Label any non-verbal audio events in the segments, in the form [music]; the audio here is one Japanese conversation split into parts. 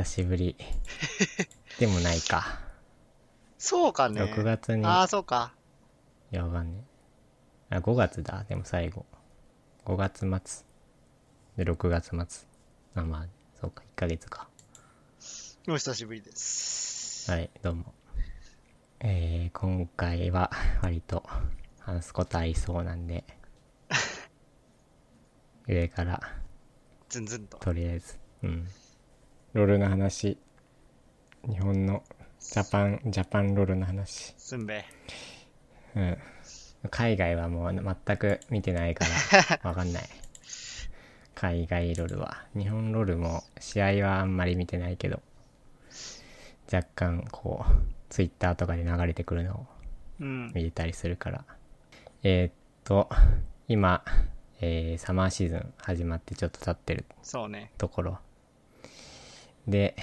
久しぶり。[laughs] でもないか。そうかね。6月に、ああ、そうか。いや、わかんねえ。あ、5月だ。でも最後。5月末。で、6月末。あ、まあ、そうか、1ヶ月か。お久しぶりです。はい、どうも。えー、今回は割と話すことありそうなんで、[laughs] 上からずんずんと。とりあえず、うん。 LoL の話、日本のジャパン、ジャパン LoL の話。すっべ。うん。海外はもう全く見てないから、[laughs] わかんない。海外 LoL は。日本 LoL も試合はあんまり見てないけど、若干こう、ツイッターとかで流れてくるのをうん。見れたりするから。えーっと、今、えーサマーシーズン始まってちょっと経ってるそうね。ところ。で、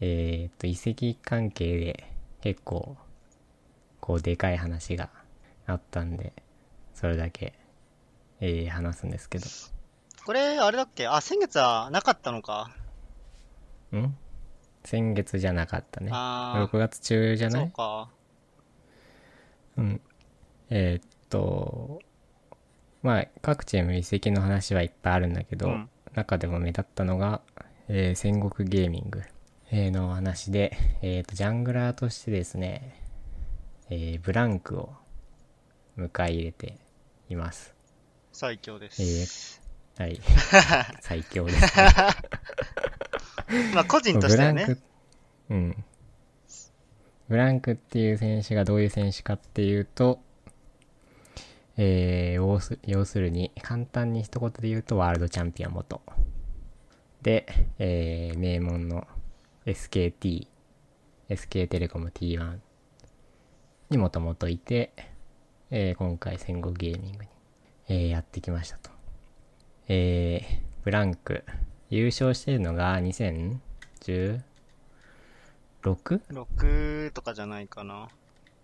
えーっと、移籍関係で結構、こう、でかい話があったんで、それだけ、えー話すんですけど。これ、あれだっけ？あ、先月はなかったのか。ん？先月じゃなかったね。あ6月中じゃあ、ない？そうか。うん。えーっと、まあ、各チーム移籍の話はいっぱいあるんだけど、うん中でも目立ったのが、えー戦国ゲーミングえーの話で、えーっと、ジャングラーとしてですね、えーブランクを迎え入れています。最強でえす。ーはい。[laughs] 最強です、ね。まあ、個人としてはね。ブランク、うん。ブランクっていう選手がどういう選手かっていうと、えー、要す要するに、簡単に一言で言うと、ワールドチャンピオン元。で、えー、名門の SKT、SK テレコム T1 にもともといて、えー、今回戦後ゲーミングに、えー、やってきましたと。えー、ブランク、優勝してるのが 2016? 6とかじゃないかな。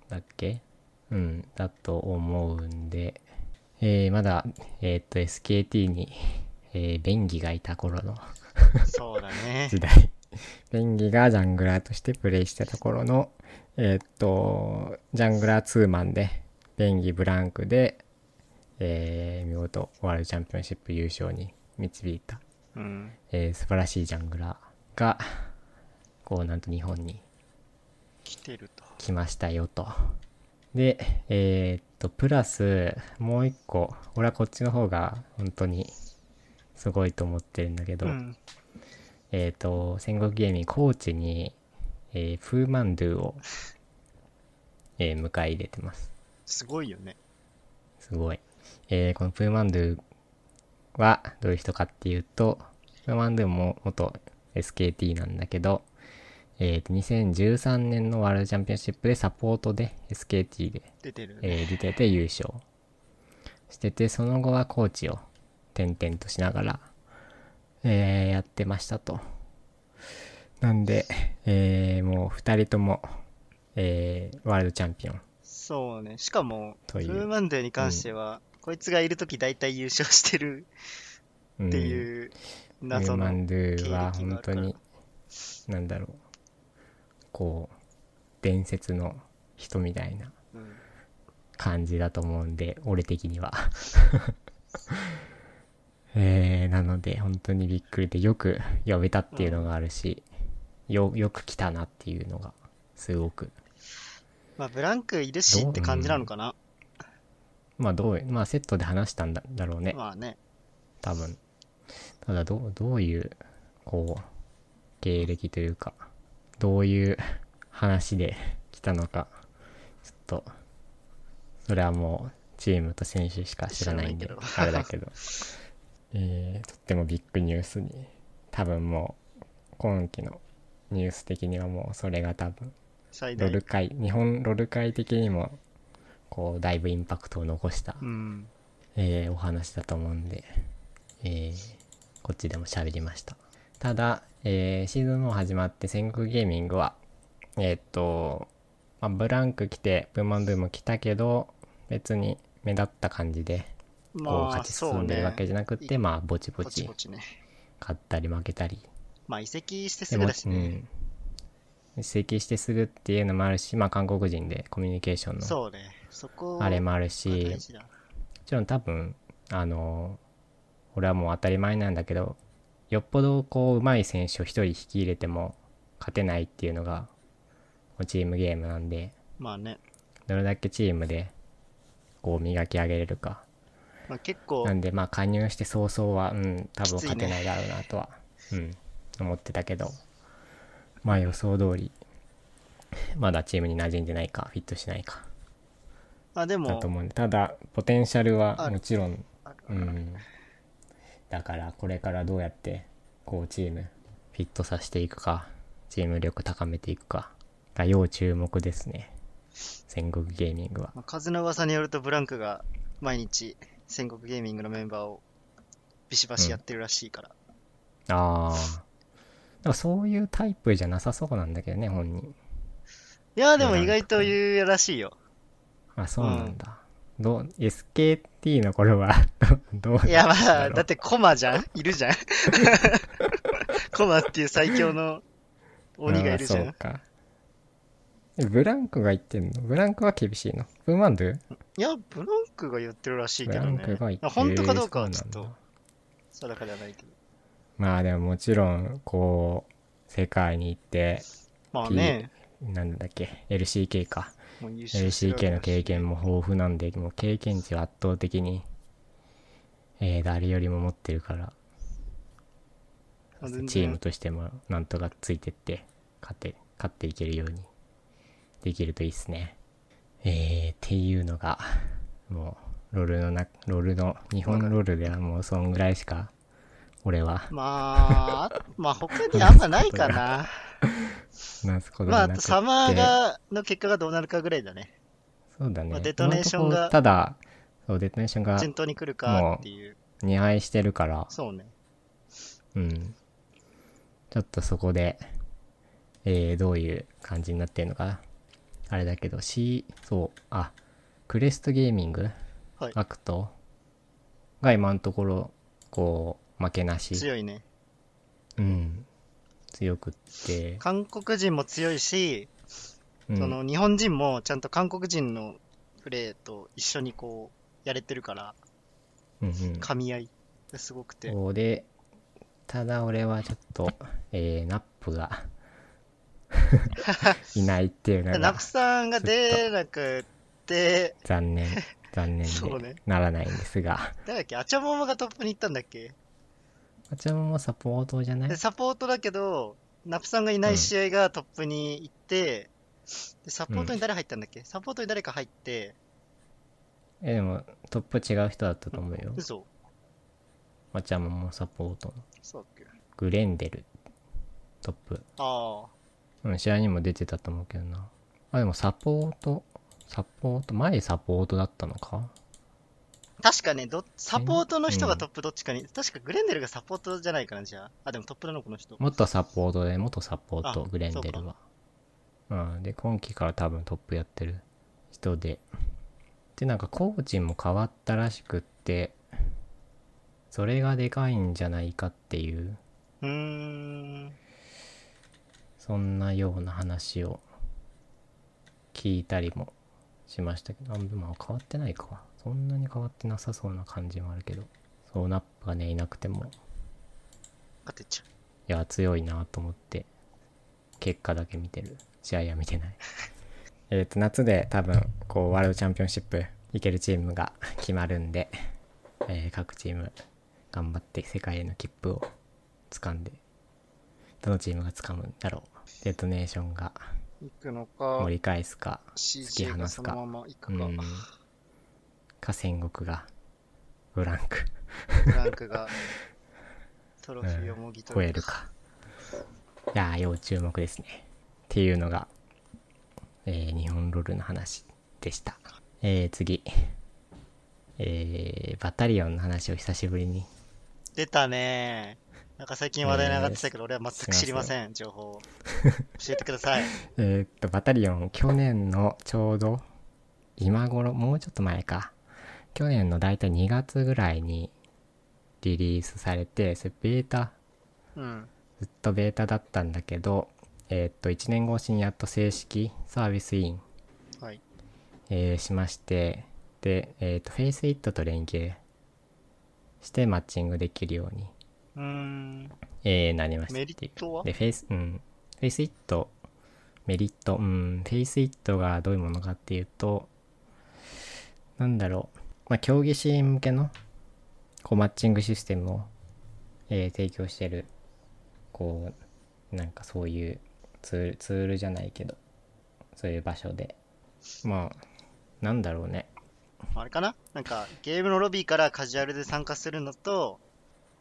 だっけ？うん、だと思うんで、えー、まだ、えーっと、SKT に、えー、ベンギがいた頃の [laughs] そうだね。時代。ベンギがジャングラーとしてプレイしてた頃の、えーっと、ジャングラーツーマンで、ベンギブランクで、えー、見事、ワールドチャンピオンシップ優勝に導いた、うん。えー素晴らしいジャングラーが、こう、なんと日本に来てると。来ましたよと。で、えーっと、プラス、もう一個、俺はこっちの方が本当にすごいと思ってるんだけど、うん。えーっと、戦国ゲーミングコーチに、えーフーマンドゥを、えー迎え入れてます。すごいよね。すごい。えーこのプーマンドゥはどういう人かっていうと、プーマンドゥも元 SKT なんだけど、えーと、2013年のワールドチャンピオンシップでサポートで SKT で、出てるね。えー出てて優勝してて、その後はコーチを転々としながら、えーやってましたと。なんで、えーもう二人とも、えーワールドチャンピオン。そうね。しかも、というフーマンデーに関しては、こいつがいるとき大体優勝してるうんっていうウ謎の。ーマンドゥは経歴があるから本当に、なんだろう、こう、伝説の人みたいなうん感じだと思うんで、俺的には。[laughs] えー、なので、本当にびっくりで、よく呼べたっていうのがあるし、よ、よく来たなっていうのが、すごく。まあ、ブランクいるしって感じなのかな？まあ、どう、まあ、セットで話したんだだろうね。まあね。多分。ただ、どう、どういう、こう、経歴というか、どういう話で来たのか、ちょっと、それはもう、チームと選手しか知らないんであれだけど、[laughs] えー、とってもビッグニュースに、多分もう、今期のニュース的にはもう、それが多分。ロル界、日本ロル界的にも、こう、だいぶインパクトを残したうん。えーお話だと思うんで、えーこっちでも喋りました。ただ、えーシーズンも始まって戦国ゲーミングは、えーっと、まあ、ブランク来て、ブーマンドゥも来たけど、別に目立った感じで、こうまあ、勝ち進んでるわけね。じゃなくて、まあ、ぼちぼち。勝ったり負けたりまあ移籍してすぐだしね。うん移籍してすぐっていうのもあるしまあ韓国人でコミュニケーションのあれもあるがし。もちろん多分あの俺はもう当たり前なんだけどよっぽどこう上手い選手を一人引き入れても勝てないっていうのがチームゲームなんでまあね。どれだけチームでこう磨き上げれるかまあ、結構な、んでまあ加入して早々はうん多分勝てないだろうなとは、うん思ってたけど。まあ予想通りまだチームに馴染んでないかフィットしないか。まあでもだと、思うんで。ただポテンシャルはもちろんあうん。だからこれからどうやってこうチームフィットさせていくかチーム力高めていくか。が要注目ですね。戦国ゲーミングはまあ、数の噂によるとブランクが毎日戦国ゲーミングのメンバーをビシバシやってるらしいから。ああなんかそういうタイプじゃなさそうなんだけどね本人。いや、でも意外と言うらしいよ。あそうなんだ、どう SKT の頃は [laughs] どういや、まあ、だってコマじゃん？いるじゃん？[laughs] コマっていう最強の鬼がいるじゃ。あーそうんか。えブランクが言ってんの？ブランクは厳しいの？ブーマンド？ゥいや、ブランクが言ってるらしいブラけどね。ンクが言って本当かどうかはえーちょっと定かではないけど。まあでももちろんこう世界に行ってまあね、なんだっけ？LCK か。LCK の経験も豊富なんでもう経験値は圧倒的に、えー誰よりも持ってるから。チームとしてもなんとかついてって勝って勝っていけるようにできるといいっすねえー、っていうのがもうロールのなロールの日本のロールではもうそんぐらいしか俺はまあ、まあ他にあんまないかな。なすことまあ、サマーが、の結果がどうなるかぐらいだね。そうだね、まあデトネーションがただそうデトネーションが順当に来るかっていう。2敗してるからそうね。うん。ちょっとそこで、えー、どういう感じになってるのか、あれだけど、C、そう、あ、クレストゲーミング、はいアクト？が今のところ、こう、負けなし。強いね。うん。強くって、韓国人も強いし、うん、その日本人もちゃんと韓国人のプレーと一緒にこう、やれてるから、うんうん。噛み合いがすごくて。そうで、ただ俺はちょっと、えー、ナップが [laughs] いないっていうのがナプさんが出なくて、残念、残念でならないんですが。誰だっけ？アチャモモがトップに行ったんだっけ？あちらもサポートじゃない？でサポートだけど、ナプさんがいない試合がトップに行って、でサポートに誰入ったんだっけ、サポートに誰か入って、え、でもトップ違う人だったと思うよ。嘘。あちゃんもサポートの。そうだっけ？グレンデル、トップ。ああ。うん、試合にも出てたと思うけどな。あ、でもサポート、サポート、前サポートだったのか？確かねど、サポートの人がトップどっちかに、確かグレンデルがサポートじゃないかな、じゃあ。あ、でもトップなの、この人。元サポートで、元サポート、あグレンデルは。うん、で、今季から多分トップやってる人で。で、なんかコーチも変わったらしくって、それがでかいんじゃないかっていううーん。そんなような話を聞いたりもしましたけど、あまあ変わってないか。そんなに変わってなさそうな感じもあるけど、そうナップがね、いなくても、勝てちゃう。いや、強いなと思って、結果だけ見てる。試合は見てない。[laughs] えっと、夏で多分、こう、ワールドチャンピオンシップいけるチームが [laughs] 決まるんで、えー各チーム頑張って世界への切符を掴んで、どのチームが掴むんだろう。デトネーションが行くのか、盛り返すか、CG がそのまま行くか、うん。か戦国が、ブランク、ブランクが [laughs] トロフィーをもぎ超取るえるか。いやー、要注目ですね。っていうのが、えー日本ロールの話でした。えー、次。えー、バタリオンの話を久しぶりに。出たねなんか最近話題に上がってたけど、俺は全く知りません、情報を。教えてください。[laughs] えーっと、バタリオン、去年のちょうど、今頃、もうちょっと前か。去年のだいたい2月ぐらいにリリースされて、それベータうん。ずっとベータだったんだけど、えーっと、1年越しにやっと正式サービスイン、はい。えーしまして、で、えーっと、 FACEIT と連携してマッチングできるように、うーん。えーなりましたメリットは？で、フェイス、うん。 FACEIT、メリット、うん、 FACEIT がどういうものかっていうと、なんだろう、まあ、競技シーン向けの、こう、マッチングシステムを、えー提供してる、こう、なんかそういうツール、ツールじゃないけど、そういう場所で、まあ、なんだろうね。あれかな？なんか、ゲームのロビーからカジュアルで参加するのと、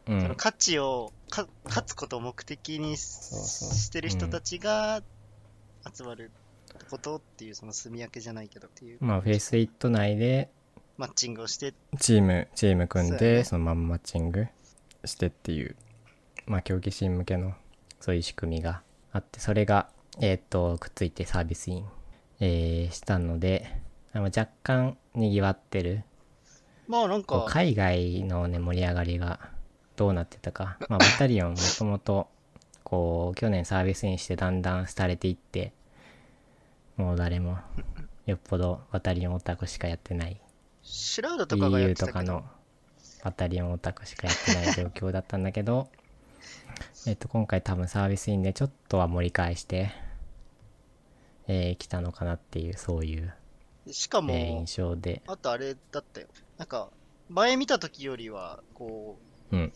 うん。その価値をか、勝つことを目的にしてる人たちが集まることっていう、その住み分けじゃないけどっていう、まあ、フェイスイット内で、マッチングをして、チームチーム組んでそのまんまマッチングしてっていうまあ競技シーン向けのそういう仕組みがあってそれがえーっとくっついてサービスイン、えーしたのであの若干にぎわってる。まあなんか、海外のね盛り上がりがどうなってたか。まあバタリオンもともとこう去年サービスインしてだんだん廃れていってもう誰もよっぽどバタリオンオタクしかやってない。シュラウドとかがやっ EU てたけど。とかの、バタリオンオタクしかやってない [laughs] 状況だったんだけどえっと今回多分サービスインでちょっとは盛り返してえー来たのかなっていうそういう、しかも、えー印象で。あとあれだったよ。なんか、前見た時よりは、こうん。う、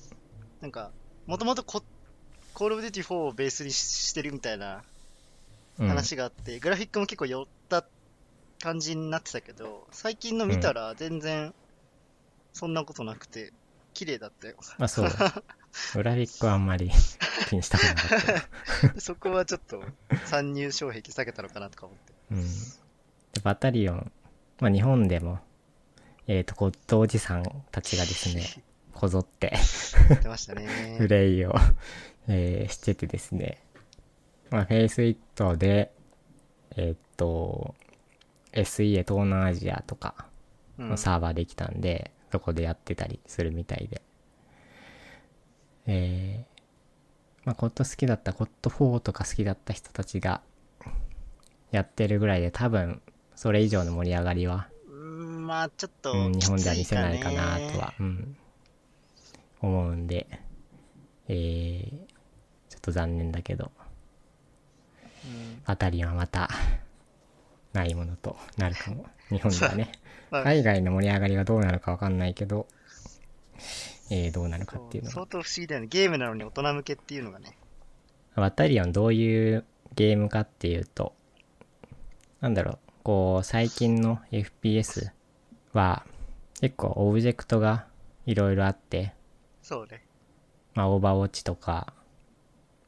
なんか、もともとココールオブデューティ4をベースにしてるみたいなうん。話があって、グラフィックも結構寄った感じになってたけど、最近の見たら全然そんなことなくて、綺麗だったよ。まあそう [laughs] グラフィックはあんまり [laughs] 気にしたくなかった。そこはちょっと参入障壁下げたのかなとか思って。うん。でバタリオン、まあ、日本でもえっ、と骨董おじさんたちがですね [laughs] こぞって。言ってましたプね。[laughs] レイを、えーしててですね、まあ、フェイスイットで、えーっと、SEA 東南アジアとかうん。のサーバーできたんで、そこでやってたりするみたいで。えー、まあ、コット好きだった、コット4とか好きだった人たちがやってるぐらいで多分、それ以上の盛り上がりは、まあちょっと、うん、日本では見せないかなねとは、うん、思うんで、えー、ちょっと残念だけど、うんバタリオンはまた、ないものとなるかも。[laughs] 日本ではね。まあ海外の盛り上がりがどうなるかわかんないけど、えー、どうなるかっていうのが。相当不思議だよね。ゲームなのに大人向けっていうのがね。バタリオンどういうゲームかっていうと、なんだろう、こう、最近の FPS は、結構オブジェクトがいろいろあって、そうね。まあ、オーバーウォッチとか、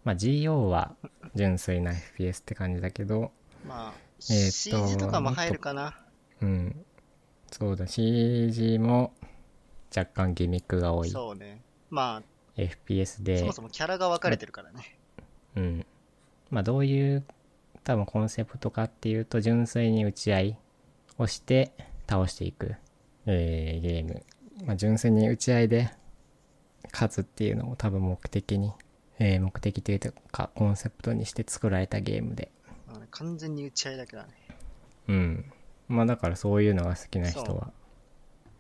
まあ、GO は純粋な FPS って感じだけど、まあ、えーっと CG とかも入るかな。うん。そうだ、CG も若干ギミックが多いそうね。ま FPS あ、で、そもそもキャラが分かれてるからね。うん。まあ、どういう多分コンセプトかっていうと、純粋に打ち合いをして倒していく、えーゲーム。まあ、純粋に打ち合いで勝つっていうのを多分目的に、えー目的というかコンセプトにして作られたゲームで。まあね完全に打ち合いだけだね。うん。まあだからそういうのが好きな人は。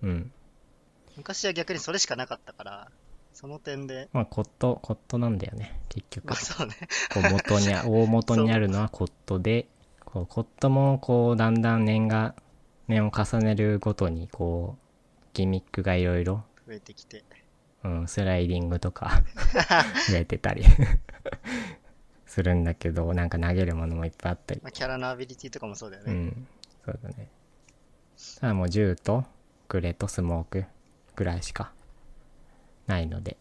うん。昔は逆にそれしかなかったから、その点で、まあコット、コットなんだよね、結局まあ。そうね。こう元にあ、[laughs] 大元にあるのはコットで、こうコットもこうだんだん年が、年を重ねるごとにこう、ギミックがいろいろ、増えてきて。うん、スライディングとか [laughs] 増えてたりするんだけど、なんか投げるものもいっぱいあったりまあ、キャラのアビリティとかもそうだよね。うん、そうだね。ただもう銃とグレとスモークぐらいしかないので、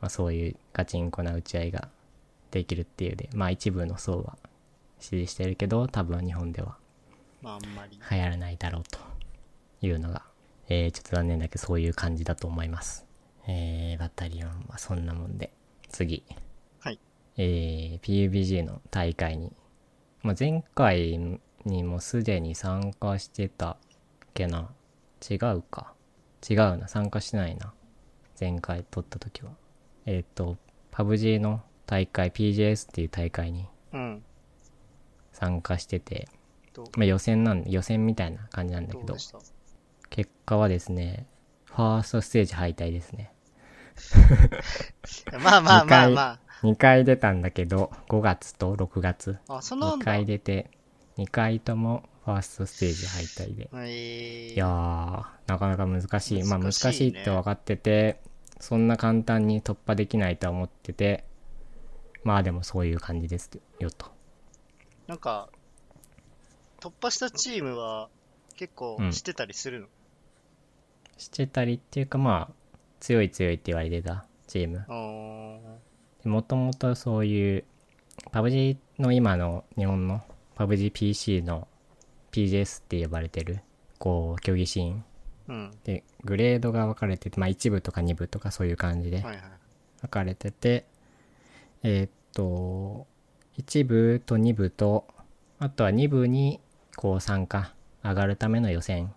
まあ、そういうガチンコな打ち合いができるっていうで、まあ一部の層は支持してるけど、多分日本ではまああんまり。流行らないだろうというのが、えー、ちょっと残念だけどそういう感じだと思います。えー、バタリオンはそんなもんで、次。はい。えー、PUBG の大会に、まあ、前回にもすでに参加してたっけな。違うか。違うな。参加してないな。前回撮った時は。えっ、と PUBG の大会 PJS っていう大会にうん。参加してて、まあ、予選なん予選みたいな感じなんだけど。結果はですねファーストステージ敗退ですね [laughs] まあまあまあま2回出たんだけど5月と6月。あ。あ、そんな2んだ。回出て2回ともファーストステージ敗退で。え。ー、いやーなかなか難しい。まあ難難しいね。しいって分かっててそんな簡単に突破できないとは思っててまあでもそういう感じですよと。なんか、突破したチームは結構うん。知ってたりするの、してたりっていうかまあ強い強いって言われてたチームもともとそういう PUBG の今の日本の PUBGPC の PJS って呼ばれてるこう競技シーンうん。でグレードが分かれててまあ1部とか2部とかそういう感じではいはい。分かれててえーっと1部と2部とあとは2部にこう参加上がるための予選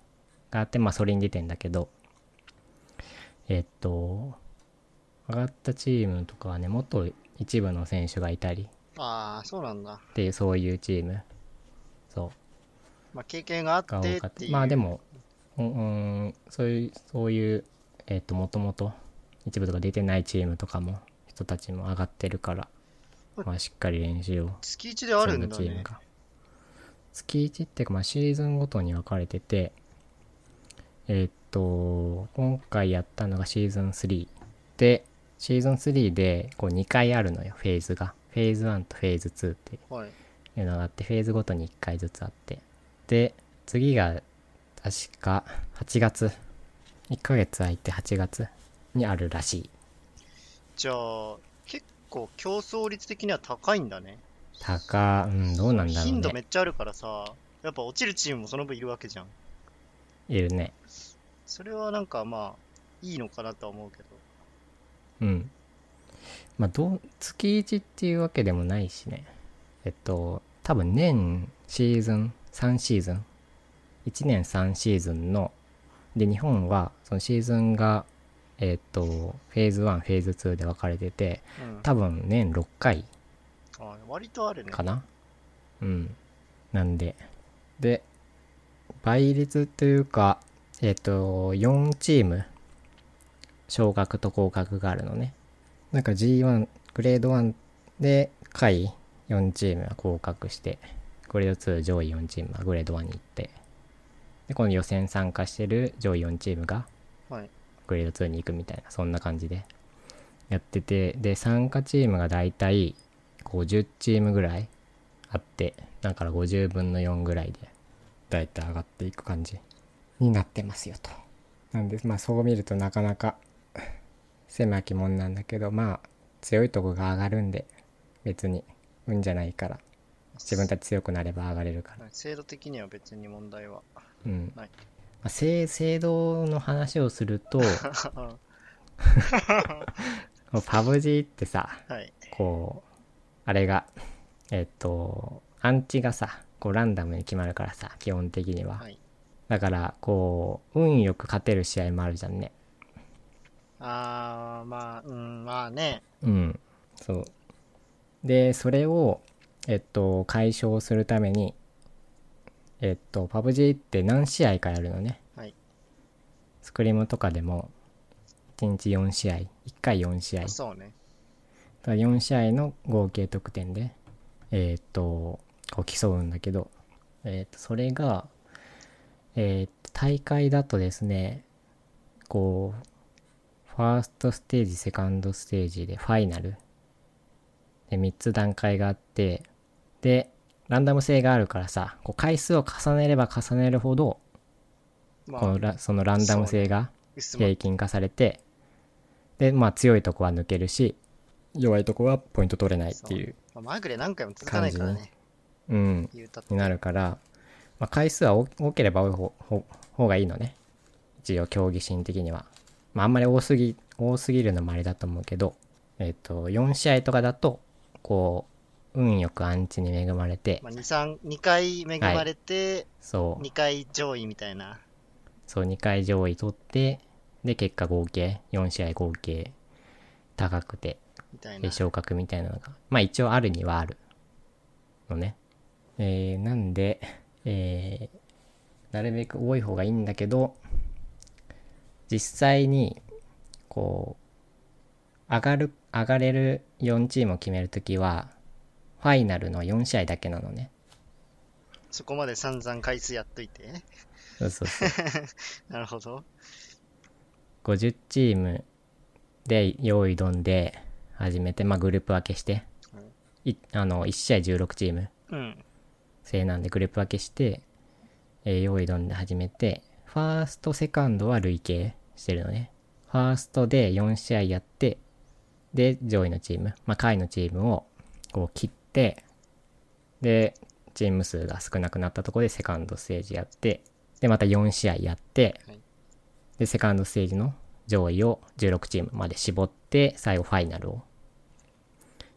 があってまあそれに出てんだけどえーっと上がったチームとかはね元一部の選手がいたり。ああ、そうなんだ。っていうそういうチーム。そう。まあ、経験があってって。まあでもうんうんそういうそういうえっ、ともともと一部とか出てないチームとかも人たちも上がってるから、うんまあ、しっかり練習を。月1であるんだね。そチームが。月1っていうかまあシーズンごとに分かれててえっ、と今回やったのがシーズン3でシーズン3でこう2回あるのよフェーズが。フェーズ1とフェーズ2ってはい。いうのがあってフェーズごとに1回ずつあって。で次が確か8月。1ヶ月空いて8月にあるらしい。じゃあ、結構競争率的には高いんだね。高うんどうなんだろう頻度めねっちゃあるからさ、やっぱ落ちるチームもその分いるわけじゃん。いるね。それはなんかまあ、いいのかなとは思うけど。うん。まあどう月1っていうわけでもないしね。えっと多分年シーズン3シーズン。1年3シーズンので日本はそのシーズンがえっとフェーズ1フェーズ2で分かれててうん。多分年6回あ割とあるね。かな。うん。なんで。で倍率というかえっ、と4チーム昇格と降格があるのねなんか G1 グレード1で下位4チームは降格してグレード2上位4チームはグレード1に行ってでこの予選参加してる上位4チームがはい。グレード2に行くみたいなそんな感じでやっててで参加チームがだいたい50チームぐらいあってだから50分の4ぐらいでだいたい上がっていく感じ。になってますよと。なんでまあそう見るとなかなか [laughs] 狭き門なんだけどまあ強いとこが上がるんで別に運じゃないから。自分たち強くなれば上がれるから。はい制度的には別に問題は。うん、はい。まあ、制制度の話をすると [laughs] パブ G ってさはい。こうあれがえっとアンチがさこうランダムに決まるからさ基本的には、はいだからこう運よく勝てる試合もあるじゃんねあー、まあ、うん、まあね。うんそうでそれをえっと解消するためにえっとパブ G って何試合かやるのねはい。スクリームとかでも1日4試合1回4試合そうね。だから4試合の合計得点で、えーっと、こう競うんだけど、えーっと、それが、えー大会だとですね、こう、ファーストステージ、セカンドステージでファイナル。で、3つ段階があって、で、ランダム性があるからさ、こう回数を重ねれば重ねるほど、まあ、このラそのランダム性が平均化されてでまあ強いとこは抜けるし弱いとこはポイント取れないっていうまあ、まぐれ何回も続かないから感ね。うん言うたって。になるから、まあ、回数は多多ければ多い方方方がいいのね一応競技心的には、まあ、あんまり多すぎ多すぎるのもあれだと思うけどえっ、と4試合とかだとこう運よくアンチに恵まれてまあ、2、3、2回恵まれて、そう2回上位みたいな。そう2回上位取ってで結果合計4試合合計高くてみたいな。昇格みたいなのが、まあ一応あるにはあるのね。えー、なんで、えー、なるべく多い方がいいんだけど、実際に、こう、上がる、上がれる4チームを決めるときは、ファイナルの4試合だけなのね。そこまで散々回数やっといて。そうそうそう。[laughs] なるほど。50チームで用意どんで始めて、まあグループ分けして、いあの、1試合16チームうん。制なんでグループ分けして、えー用意どんで始めて、ファースト、セカンドは累計してるのね。ファーストで4試合やって、で、上位のチーム、まあ下位のチームをこう切って、で、チーム数が少なくなったところでセカンドステージやって、で、また4試合やって、はいで、セカンドステージの上位を16チームまで絞って、最後ファイナルを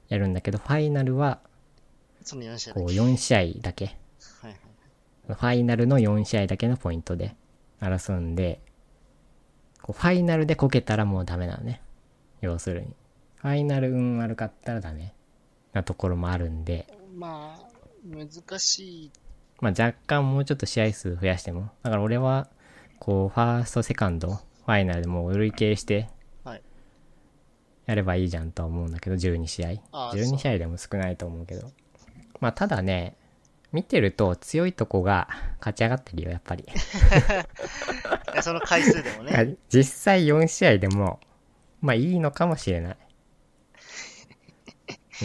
やるんだけど、ファイナルはその4試合だこうけ。4試合だけ。はいはい。ファイナルの4試合だけのポイントで争うんで、こうファイナルでこけたらもうダメなのね。要するに。ファイナル運悪かったらダメなところもあるんで、まあ、難しい。まあ若干もうちょっと試合数増やしても。だから俺は、こう、ファースト、セカンド、ファイナルでもう累計してはい、やればいいじゃんとは思うんだけど、12試合。12あーそう試合でも少ないと思うけど。まあただね、見てると強いとこが勝ち上がってるよ、やっぱり。[laughs] その回数でもね。実際4試合でも、まあいいのかもしれない。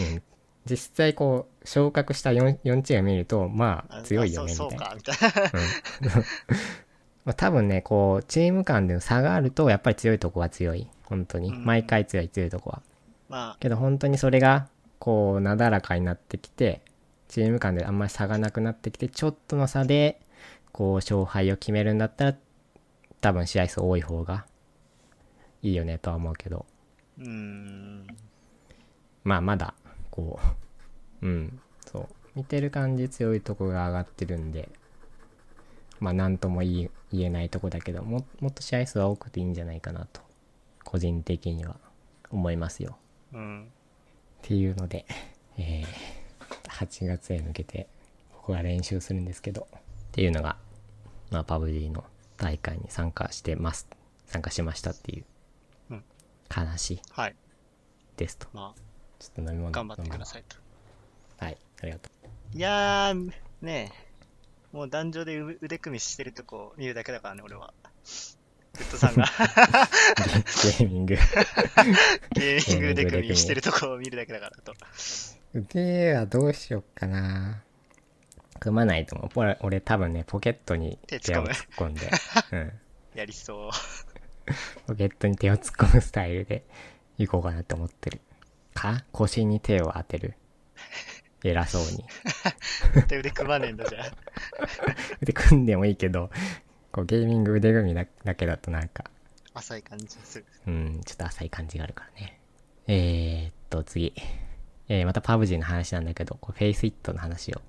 [laughs] うん。実際こう、昇格した 4, 4チーム見ると、まあ強いよね、みたいな。そうそうか、みたいな。まあ多分ね、こう、チーム間での差があると、やっぱり強いとこは強い。本当に。うん毎回強い強いとこは。まけど本当にそれが、こう、なだらかになってきて、チーム間であんまり差がなくなってきて、ちょっとの差で、こう、勝敗を決めるんだったら、多分試合数多い方がいいよねとは思うけど、あ、うーん。まあまだ、こう、うん、そう。見てる感じ強いとこが上がってるんで、まあなんとも言えないとこだけども、もっと試合数は多くていいんじゃないかなと、個人的には思いますよ。うん。っていうので、えー8月へ向けて僕は練習するんですけどっていうのが、まあ、パブ G の大会に参加してます参加しましたっていううん話はい。ですと、まちょっと飲み物あ、頑張ってくだいさいと。はいありがとういやー、ねえ。もう壇上で腕腕組みしてるとこ見るだけだからね、俺は。グッドさんが [laughs] [laughs] ゲーミングゲーミング腕組みしてるとこを見るだけだからと。腕はどうしよっかな組まないと思う俺俺多分ねポケットに手を突っ込んで、[laughs] うん、やりそう。[laughs] ポケットに手を突っ込むスタイルで行こうかなって思ってる。か？腰に手を当てる。[laughs] 偉そうに。で腕組まねえんだじゃあ。で、組んでもいいけど、こうゲーミング腕組みだだけだとなんか、浅い感じする。うん、ちょっと浅い感じがあるからね。えー、っと、次。えー、またパブ G の話なんだけど、こう FACEIT の話を。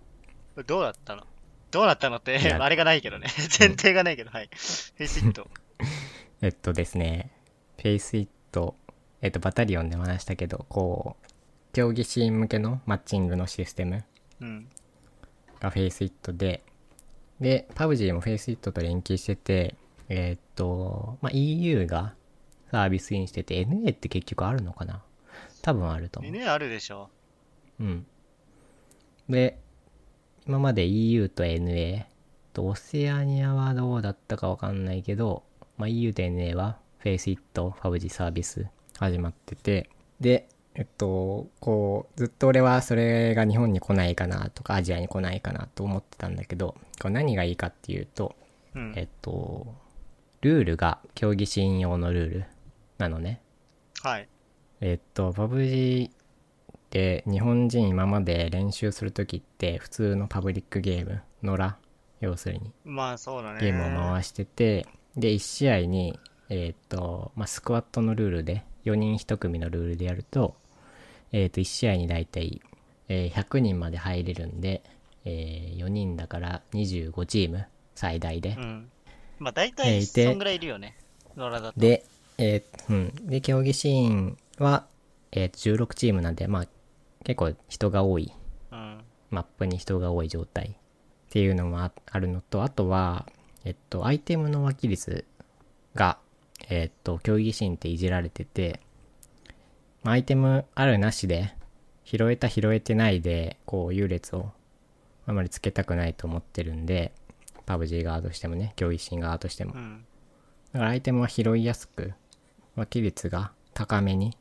どうだったの？どうだったのって、[laughs] あれがないけどね。前提がないけど、はい。 FACEIT。[laughs] えっとですね、フェイスイット、えっと、バタリオンでも話したけど、こう、競技シーン向けのマッチングのシステムうん。が FACEIT で、で、パブ G もフェイスイットと連携してて、えーっと、まあ、EU がサービスインしてて、NA って結局あるのかな？多分あると思う。ねあるでしょ。うん。で、今まで EU と NA とオセアニアはどうだったかわかんないけど、まあ、EU と NA はフェイスイット、ファブ G サービス始まってて、で、えっと、こう、ずっと俺はそれが日本に来ないかなとか、アジアに来ないかなと思ってたんだけど、これ何がいいかっていうと、うん。えっと、ルールが競技シーン用のルールなのね。はい。えっと、パブ G って日本人今まで練習するときって普通のパブリックゲーム、野良、要するにまあ、そうだね。ゲームを回してて、で、1試合に、えっと、まあ、スクワットのルールで、4人1組のルールでやると、えっと、1試合にだいたい、えー100人まで入れるんで、えー4人だから25チーム、最大でう。ん。まあ、大えー体、そんぐらいいるよね。野良だと。で、えーうん。で、競技シーンは、えーと16チームなんで、まあ、結構人が多い、うん。マップに人が多い状態っていうのもああるのと、あとは、えっと、アイテムの湧き率が、えっと、競技シーンっていじられてて、まあアイテムあるなしで、拾えた拾えてないで、こう優劣をあまりつけたくないと思ってるんで、パブ G 側としてもね、競技シーン側としてもう。ん。だからアイテムは拾いやすく、湧き率が高めに、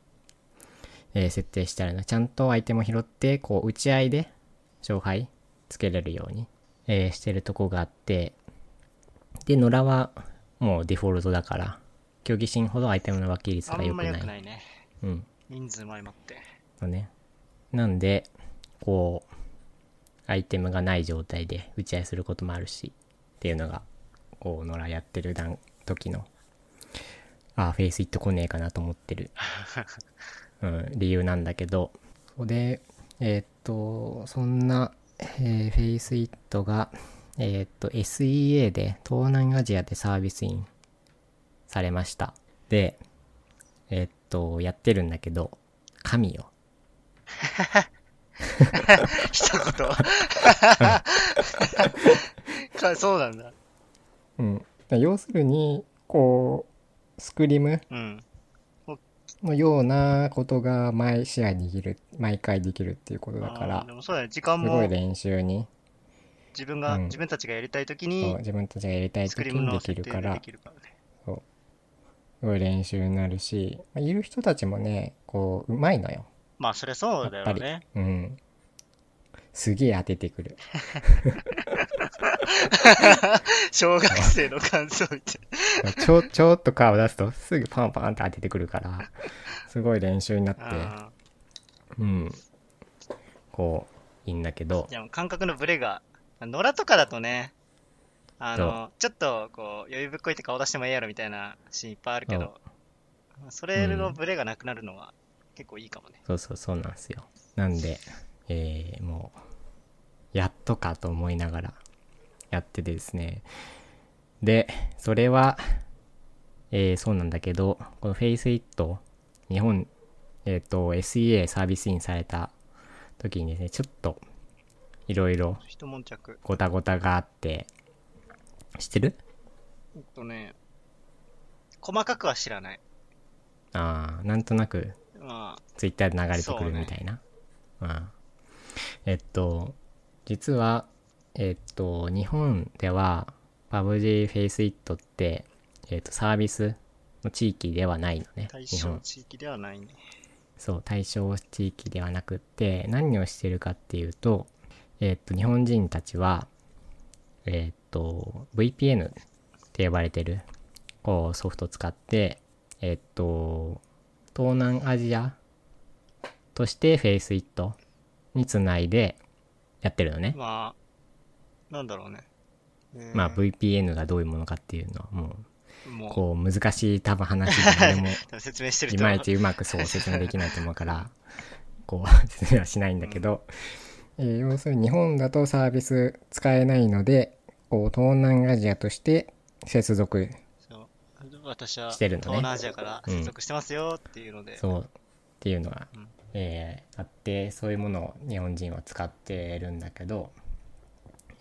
えー設定してあるの。ちゃんとアイテムを拾って、こう、打ち合いで勝敗つけれるように、えーしてるとこがあって、で、野良はもうデフォルトだから、競技シーンほどアイテムの湧き率あんまが良くない。良くないね。うん。人数も相まって。のね。なんで、こう、アイテムがない状態で打ち合いすることもあるし、っていうのが、こう、野良やってる段時の、ああ、フェイスイット来ねえかなと思ってる、[laughs] うん、理由なんだけど、で、えーっと、そんな、えーフェイスイットが、えーっと、SEA で、東南アジアでサービスインされました。で、えーっと、やってるんだけど、神よ。[laughs] 一言。かそうなんだ。うん、要するにこうスクリムうん。のようなことが毎試合できる毎回できるっていうことだからでもそうだね。時間すごいも練習に自分が、うん自分たちがやりたいときそうに、自分たちがやりたい時にできるから。すごい練習になるし、まあいる人たちもねこううまいのよまあ、そりゃそうだよね。うんすげえ当ててくる [laughs] [laughs] 小学生の感想みたい。ちょちょっとカーを出すとすぐパンパンって当ててくるからすごい練習になって。うん。こういいんだけど。ーじゃあ感覚のブレが、野良とかだとね、あの、ちょっとこう、余裕ぶっこいて顔出してもええやろみたいなシーンいっぱいあるけど、それのブレがなくなるのは結構いいかもね。そうそうそうなんですよ。なんで、えー、もう、やっとかと思いながらやっててですね。で、それは、えー、そうなんだけど、この FaceIt、日本、えっ、と、SEA サービスインされた時にですね、ちょっと、いろいろ。ごたごたがあって、知ってる？えっとね、細かくは知らない。あー、なんとなくまあ、ツイッターで流れてくるみたいな。うん。えっと、実は、えっと、日本では PUBG FaceIt って、えっと、サービスの地域ではないのね。対。象地域ではないね。そう、対象地域ではなくって、何をしてるかっていうと、えっと、日本人たちは、えっと、VPN って呼ばれてる、こう、ソフトを使って、えっと、東南アジアとして FaceIt につないでやってるのね。まあ、なんだろうね。えーまあ VPN がどういうものかっていうのはももう、う、こう難しい多分話で誰も [laughs] 多分説明してると。いまいちうまくそう説明できないと思うから、[laughs] こう説明はしないんだけど、えー要するに日本だとサービス使えないので、こう東南アジアとして接続、してるのね。東南アジアから接続してますよっていうので、そうっていうのが、うん。えーあって、そういうものを日本人は使ってるんだけど、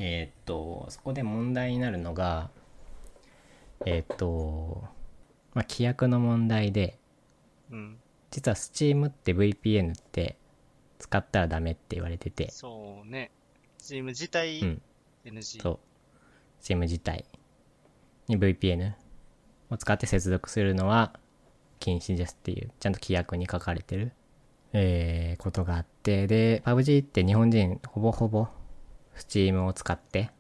えーっと、そこで問題になるのが、えーっと、まあ、規約の問題で、うん、実は Steam って VPN って使ったらダメって言われてて、そうね。チーム自体うん NG。そう。Steam 自体に VPN を使って接続するのは禁止ですっていう、ちゃんと規約に書かれてる、えーことがあって、で、PUBG って日本人ほぼほぼ Steam を使って、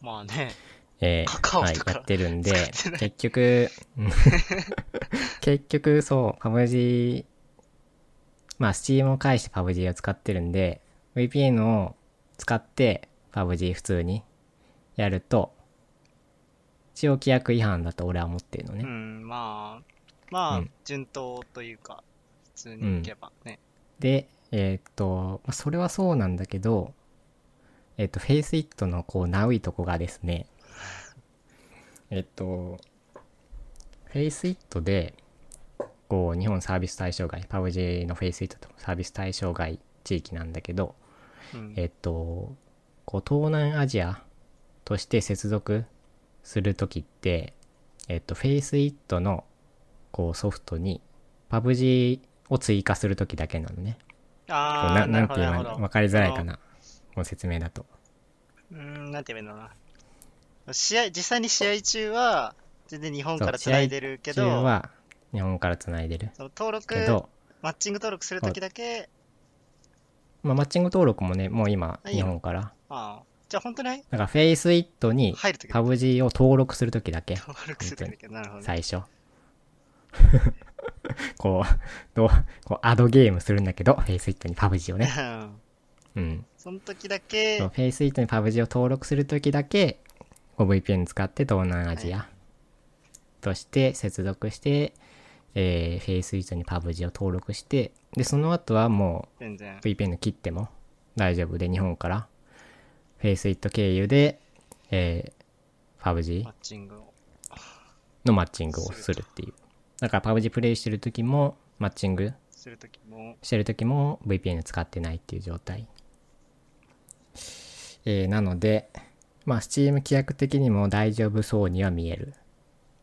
まあね、えーはいやってるんで結局、う [laughs] ん結局そう、PUBG、まあ Steam を介して PUBG を使ってるんで、VPN を使って PUBG 普通にやると、一応規約違反だと俺は思ってるのね。うん、まあ、まあ、うん。順当というか、普通にいけばね。で、えーっと、まあそれはそうなんだけど、えーっと、FaceIt のこう、ナウいとこがですね、えーっと、FACEIT で、こう日本サービス対象外 PUBG の FACEIT とサービス対象外地域なんだけど、うん。えっとこう東南アジアとして接続する時ってえっと FACEIT のこうソフトに PUBG を追加する時だけなのね。ああ、なるほど、なんていう。の？分かりづらいかな。この説明だと。うーん、なんて言えな。試合、実際に試合中は、全然日本からそう繋いでるけ中ど、は日本からつないでる。その登録、けど、マッチング登録するときだけ、まあ、マッチング登録もねもう今日本から。ああ、じゃあ本当に？だから FACEIT に入るとき PUBG を登録する時だけ。登録するときだけ、なるほどね。最初。[laughs] こうどうこうアドゲームするんだけどフェイスイットに PUBG をねうん。うんその時だけフェイスイットに PUBG を登録する時だけ VPN 使って東南アジアとして接続して、えー、フェイスイットに PUBG を登録してでその後はもう VPN 切っても大丈夫で日本から。 FACEIT 経由で、えー、ングを。のマッチングをするっていう。だから PUBG プレイしてる時もマッチングしてる時も VPN 使ってないっていう状態、えーなのでまあ Steam 規約的にも大丈夫そうには見える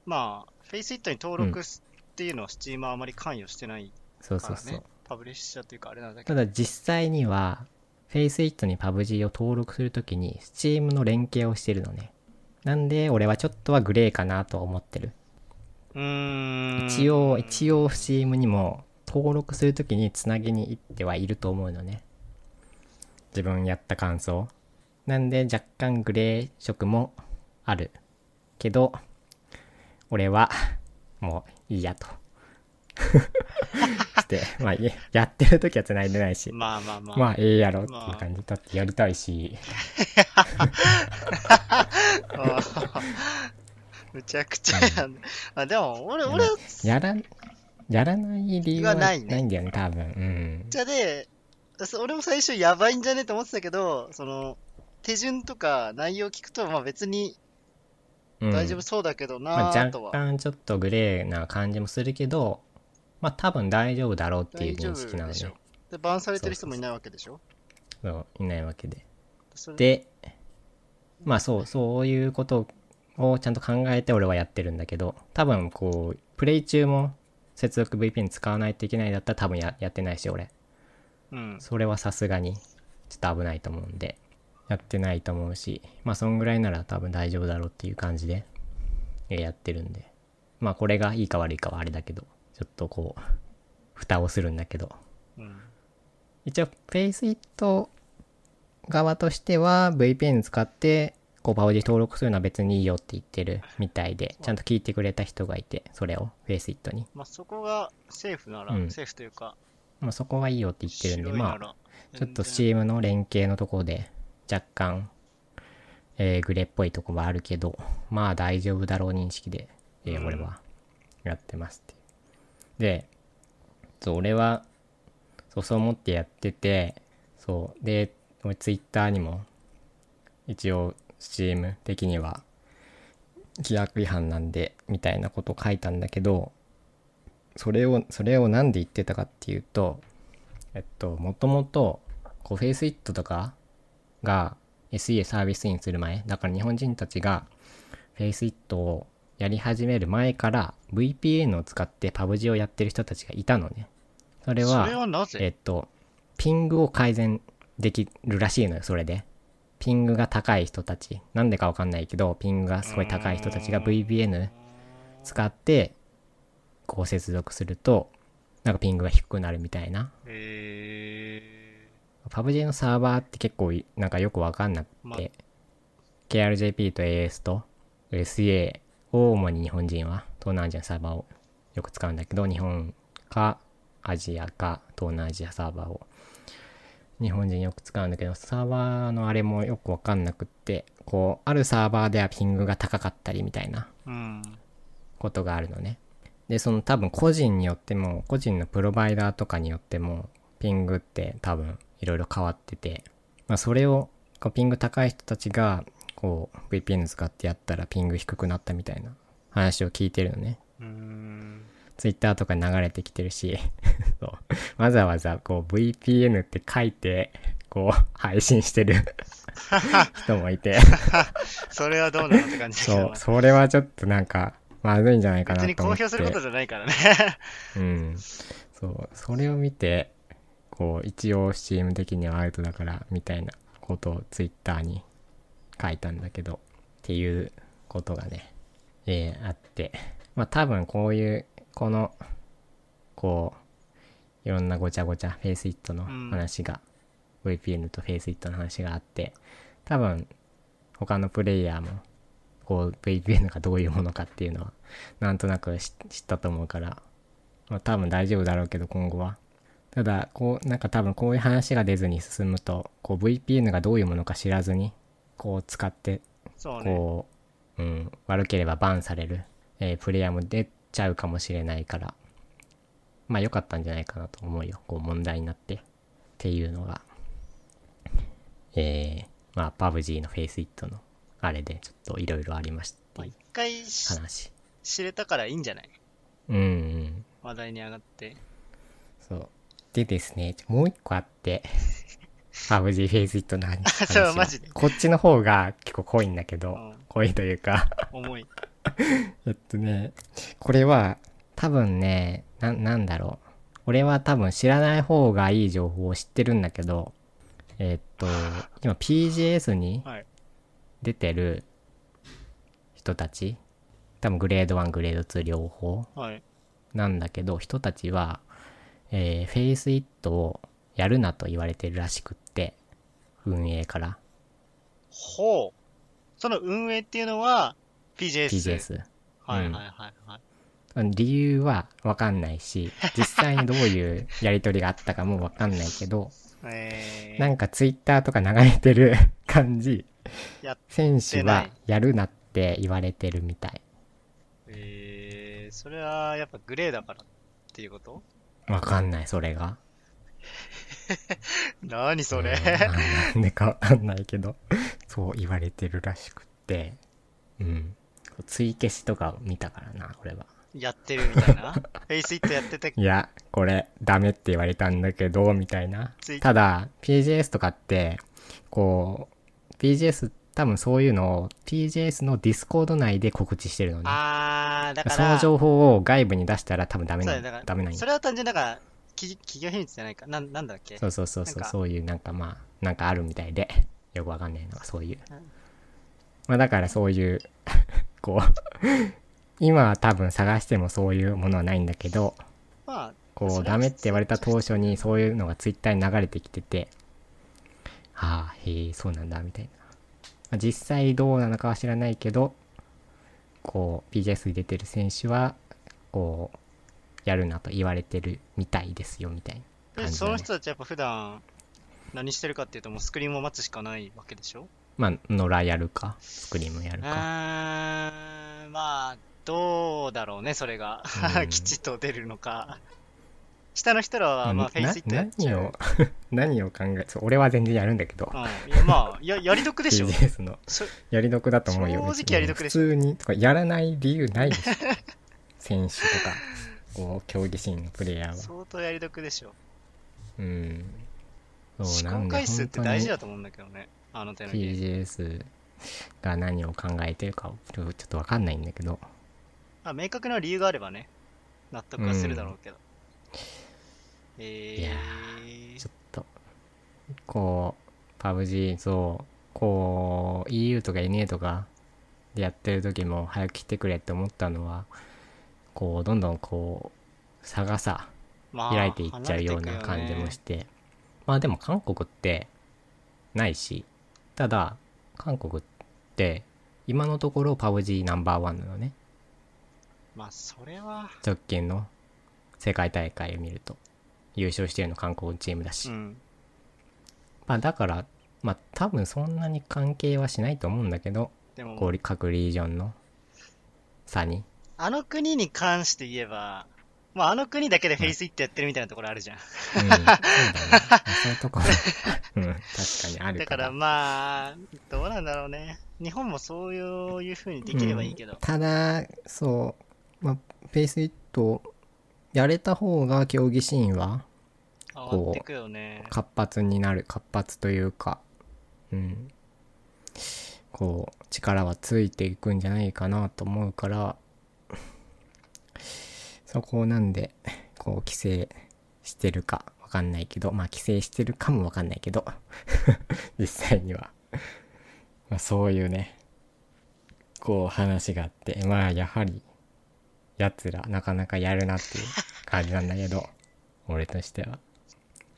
まあ、フェイスイットに登録すっていうのは Steam はあまり関与してないからね。そうそうそうパブリッシャーというかあれなんだけど。ただ実際には FaceIt に PUBG を登録するときに Steam の連携をしてるのねなんで俺はちょっとはグレーかなとは思ってるうーん。一応一応 Steam にも登録するときにつなぎに行ってはいると思うのね自分やった感想なんで若干グレー色もあるけど俺はもういいやと。[laughs] してまあいやってる時は繋いでないし。まあまあまあ。まあええやろっていう感じだってやりたいし。[laughs] むちゃくちゃやん。あ、でも、俺、俺、やらやらない理由ははないんだよね多分。うん。じゃで、そ俺も最初やばいんじゃねって思ってたけど、その、手順とか内容聞くと、まあ別にうん大丈夫そうだけどまあ、若なぁとは。干ちょっとグレーな感じもするけど、まあ多分大丈夫だろうっていう認識なのでしょ。で、バンされてる人もいないわけでしょそういないわけで。で、まあそう、そういうことをちゃんと考えて俺はやってるんだけど、多分こう、プレイ中も接続 VPN 使わないといけないだったら多分ややってないし俺。うん。それはさすがにちょっと危ないと思うんで、やってないと思うし、まあそんぐらいなら多分大丈夫だろうっていう感じで、えーやってるんで。まあこれがいいか悪いかはあれだけど、ちょっとこう、蓋をするんだけど。うん。一応、FaceIt 側としては VPN 使って、こう、パオジ登録するのは別にいいよって言ってるみたいで、ちゃんと聞いてくれた人がいて、それを FaceIt に。まあそこがセーフなら、うんセーフというか、まあそこはいいよって言ってるんで、まあ、らちょっと全然 Steam の連携のところで若干、えーグレーっぽいとこもあるけど、まあ大丈夫だろう認識で、えーうん俺はやってますっていう。で、そう、俺は、そうそう思ってやってて、そう、で、俺 Twitter にも、一応 Steam 的には、規約違反なんで、みたいなこと書いたんだけど、それを、それをなんで言ってたかっていうと、えっと、もともと、こう、 FACEIT とかが SEA サービスインする前、だから日本人たちが FACEIT をやり始める前から VPN を使って PUBG をやってる人たちがいたのね。それは、それはなぜ？えっと、ピングを改善できるらしいのよ、それで。ピングが高い人たち。なんでかわかんないけど、ピングがすごい高い人たちが VPN 使って、こう接続すると、なんかピングが低くなるみたいな。え PUBG のサーバーって結構いなんかよくわかんなくまて、KRJP と AS と SA を主に日本人は東南アジアのサーバーをよく使うんだけど、日本かアジアか東南アジアサーバーを日本人よく使うんだけど、サーバーのあれもよくわかんなくって、こう、あるサーバーではピングが高かったりみたいな。ことがあるのね。で、その多分個人によっても、個人のプロバイダーとかによっても、ピングって多分いろいろ変わってて、まあそれを、こうピング高い人たちが、こう VPN 使ってやったらピング低くなったみたいな話を聞いてるのね。ツイッターとかに流れてきてるし。[laughs] そう。わざわざこう VPN って書いてこう配信してる [laughs] 人もいて。[laughs] それはどうなのって感じそう。それはちょっとなんかまずいんじゃないかな別に公と思って。表することじゃないからね。うん。そう。それを見てこう一応 CM 的にはアウトだからみたいなことをツイッターに書いたんだけどっていうことがねえーあって。まあ多分こういうこのこういろんなごちゃごちゃ FACEIT の話が、VPN と FACEIT の話があって多分他のプレイヤーもこう VPN がどういうものかっていうのはなんとなく知知ったと思うから、まあ、多分大丈夫だろうけど今後はただこうなんか多分こういう話が出ずに進むとこう VPN がどういうものか知らずにこう使ってそうね。こう、うん、悪ければバンされる、えープレイヤーも出ちゃうかもしれないから、まあ良かったんじゃないかなと思うよ。こう問題になって。っていうのが、えー、まあ、パブ G のフェイスイットのあれでちょっといろいろありました一回し話。知れたからいいんじゃない？うん、うん。話題に上がって。そう。でですね、もう一個あって、[laughs] パブ G フェイスイットの話そうマジでこっちの方が結構濃いんだけど、うん濃いというか、重い。[laughs] えっとね、これは多分ね、な、なんだろう。俺は多分知らない方がいい情報を知ってるんだけど、えっと、[sighs] 今 PGS にはい。出てる人たち、多分グレード1、グレード2両方はい。なんだけど、人たちは、えーフェイスイットをやるなと言われてるらしくって、運営から、ほう。その運営っていうのは PJS。PGS。はいうんはいはいはい。理由はわかんないし、実際にどういうやりとりがあったかもわかんないけど、えー、なんかツイッターとか流れてる [laughs] 感じ、選手はやるなって言われてるみたい。えー、それはやっぱグレーだからっていうこと？わかんない、それが。[laughs] 何それ、うんなんでかわかんないけど、そう言われてるらしくって、うん。追消しとか見たからな、これは。やってるみたいな？[laughs] フェイスイットやってて、いや、これダメって言われたんだけど、みたいな。ただ、PJS とかって、こう、PJS 多分そういうのを PJS のディスコード内で告知してるのね。あー、だから、その情報を外部に出したら多分ダメなそダメなんよ。それは単純にだから、き企業秘密じゃないか。なんなんだっけ？そうそうそうそう、そういうなんかまあ、なんかあるみたいで、[laughs] よくわかんないのがそういううん。まあだからそういう、[laughs] こう、[laughs] 今は多分探してもそういうものはないんだけど、まあ、こそうダメって言われた当初にそういうのがツイッターに流れてきてて、はあ、へえ、そうなんだ、みたいな。まあ実際どうなのかは知らないけど、こう、PJS に出てる選手は、こう、やるなと言われてるみたいですよ、みたいなね。その人たちやっぱ普段何してるかっていうともうスクリーンを待つしかないわけでしょ？まあ、野良やるか、スクリームやるうか。ーん、まあ、どうだろうね、それがう。ん [laughs] きちっと出るのか。下の人らは、まあ、フェイスイットやっちゃう。何を、[laughs] 何を考え、そう俺は全然やるんだけど、うん。いや、まあ、や、やり得でしょ。[laughs] のそやり得だと思うよ。正直やり得でしょ普通に、とか、やらない理由ないでしょ。[laughs] 選手とか、こう、競技心のプレイヤーは。相当やり得でしょ。うん。そう試なん回数って大事だと思うんだけどね。あの手のゲーム。PGS が何を考えてるかをちょっとわかんないんだけど、まあ、明確な理由があればね、納得はするだろうけど。えいやーちょっと、こう、パブ G、そう、こう、EU とか NA とかでやってる時も早く来てくれって思ったのは、こう、どんどんこう、差がさ、まあ開いていっちゃうような感じもして、まあでも韓国ってないし、ただ、韓国って今のところパブ G ナンバーワンなのね。まあ、それは、直近の世界大会を見ると。優勝してるの韓国チームだし。うん。まあだから、まあ多分そんなに関係はしないと思うんだけど、各リージョンの差に。あの国に関して言えば、まあ、あの国だけでフェイスイットやってるみたいなところあるじゃん。うん、そうだね。まあそういうところ、[laughs] うん、確かにあるか。だかららまあ、どうなんだろうね。日本もそういういう風にできればいいけど。ただ、そう、まあ、フェイスイットやれた方が競技シーンは上がってくよね。活発になる活発というかうんこう力はついていくんじゃないかなと思うからそこをなんでこう規制してるかわかんないけどまあ規制してるかもわかんないけど [laughs] 実際には、まあ、そういうねこう話があってまあやはりやつらなかなかやるなっていう感じなんだけど [laughs] 俺としては。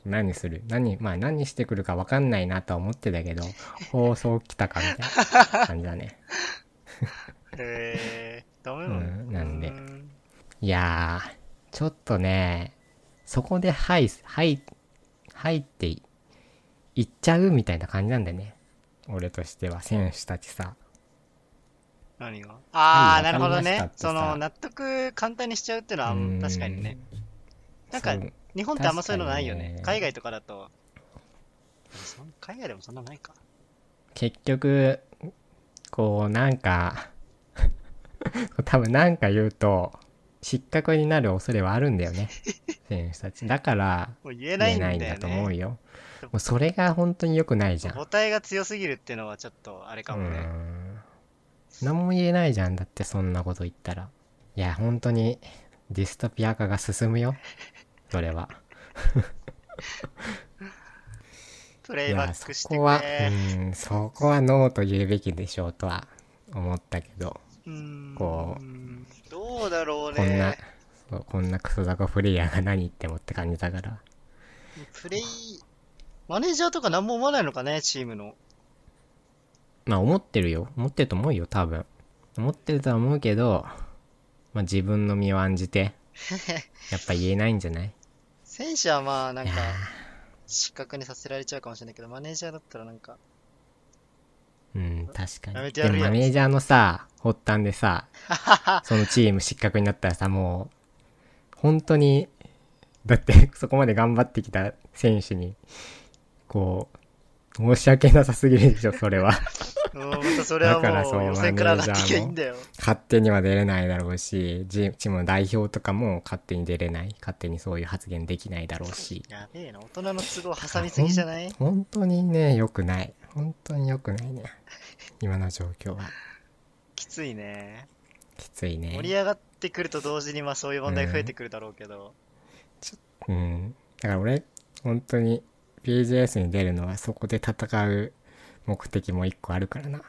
何する？何、まあ何してくるか分かんないなとは思ってたけど、放送来たかみたいな感じだね。[laughs] へえー、ダメなの、うんなんでいやー、ちょっとね、そこで入、入、入っていいっちゃうみたいな感じなんだよね。俺としては、選手たちさ。何が？ああ、はいなるほどねその、納得簡単にしちゃうっていうのはうん確かにね。なんか日本ってあんまそういうのないよね。海外とかだと。海外でもそんなないか。結局、こう、なんか、[laughs] 多分なんか言うと、失格になる恐れはあるんだよね。[laughs] 選手たち。だから、言えないんだよね。言えないんだと思うよ。もうそれが本当に良くないじゃん。母体が強すぎるっていうのはちょっとあれかもね。うん何も言えないじゃんだってそんなこと言ったらいや本当にディストピア化が進むよそれはプレイバックしてくこはれ。うんそこはノーと言うべきでしょうとは思ったけどこどうだろうね。こんなそうこんなクソザコプレイヤーが何言ってもって感じだからプレイ、マネージャーとか何も思わないのかね、チームの。まあ思ってるよ。思ってると思うよ多分。思ってるとは思うけどまあ自分の身を案じて [laughs] やっぱ言えないんじゃない？選手はまあなんか失格にさせられちゃうかもしれないけど、マネージャーだったらなんか、うん、確かに。でもマネージャーのさ、発端でさ、[laughs] そのチーム失格になったらさ、もう、本当に、だってそこまで頑張ってきた選手に、こう、申し訳なさすぎるでしょ、それは。[laughs] それはだからそうもう予選から上がってきゃいいんだよ。勝手には出れないだろうし、チチームの代表とかも勝手に出れない。勝手にそういう発言できないだろうし。やべえな、大人の都合挟みすぎじゃない？本当にね、良くない。本当に良くないね。今の状況は。きついね。きついね。盛り上がってくると同時にまあそういう問題増えてくるだろうけど、うん。だから俺、本当に PJS に出るのはそこで戦う目的も一個あるからな。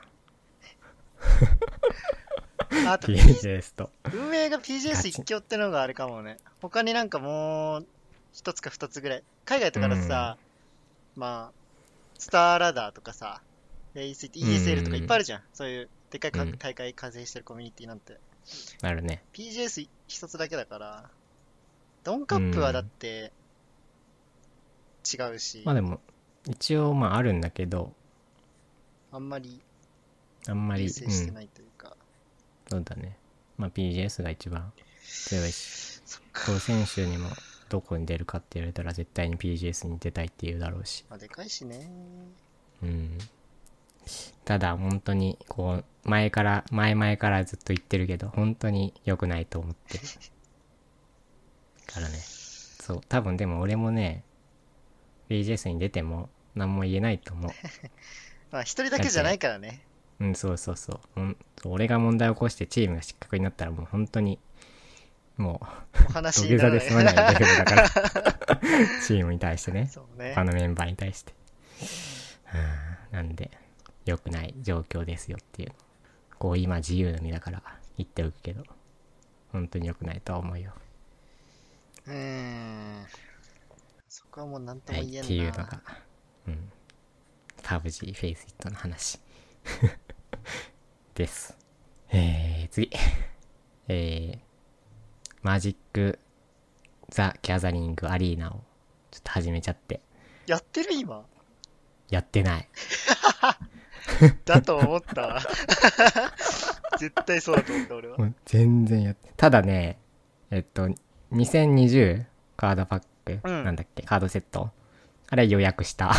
あと [laughs] PJS と。運営が PGS 一強ってのがあれかもね。他になんかもう一つか二つぐらい。海外とかだとさ、まあ、スターラダーとかさ、ESL とかいっぱいあるじゃん。そういうでっかい大会開催してるコミュニティなんて。あるね。PGS 一つだけだから、ドンカップはだって違うし、まあでも、一応まああるんだけど、あんまりあんまり、してないというか、そうだね。まあ PJS が一番強いし、そっか。こう選手にもどこに出るかって言われたら絶対に PJS に出たいっていうだろうし。まあ、でかいしね。うん。ただ本当にこう前から前々からずっと言ってるけど本当に良くないと思ってるからねそう多分でも俺もね BGS に出ても何も言えないと思う [laughs] まあ一人だけじゃないからね。うんそうそうそうほん俺が問題を起こしてチームが失格になったらもう本当にもお話う土下座で済まないレベルだから [laughs] チームに対してねそうね他。のメンバーに対して。うんなんで、良くない状況ですよっていう。こう今自由の身だから言っておくけど、本当に良くないとは思うよ。うーん。そこはもう何とはい、も言えんな。っていうのが、うん。パブ G フェイスイットの話。[laughs] です。えー、次。[laughs] えー、マジック・ザ・ギャザリング・アリーナをちょっと始めちゃって、やってる今？やってない。[laughs] だと思ったわ。絶対そうだと思った俺は。全然やって。ただね、えっと、2020カードパック、うんなんだっけ、カードセット。あれ予約した。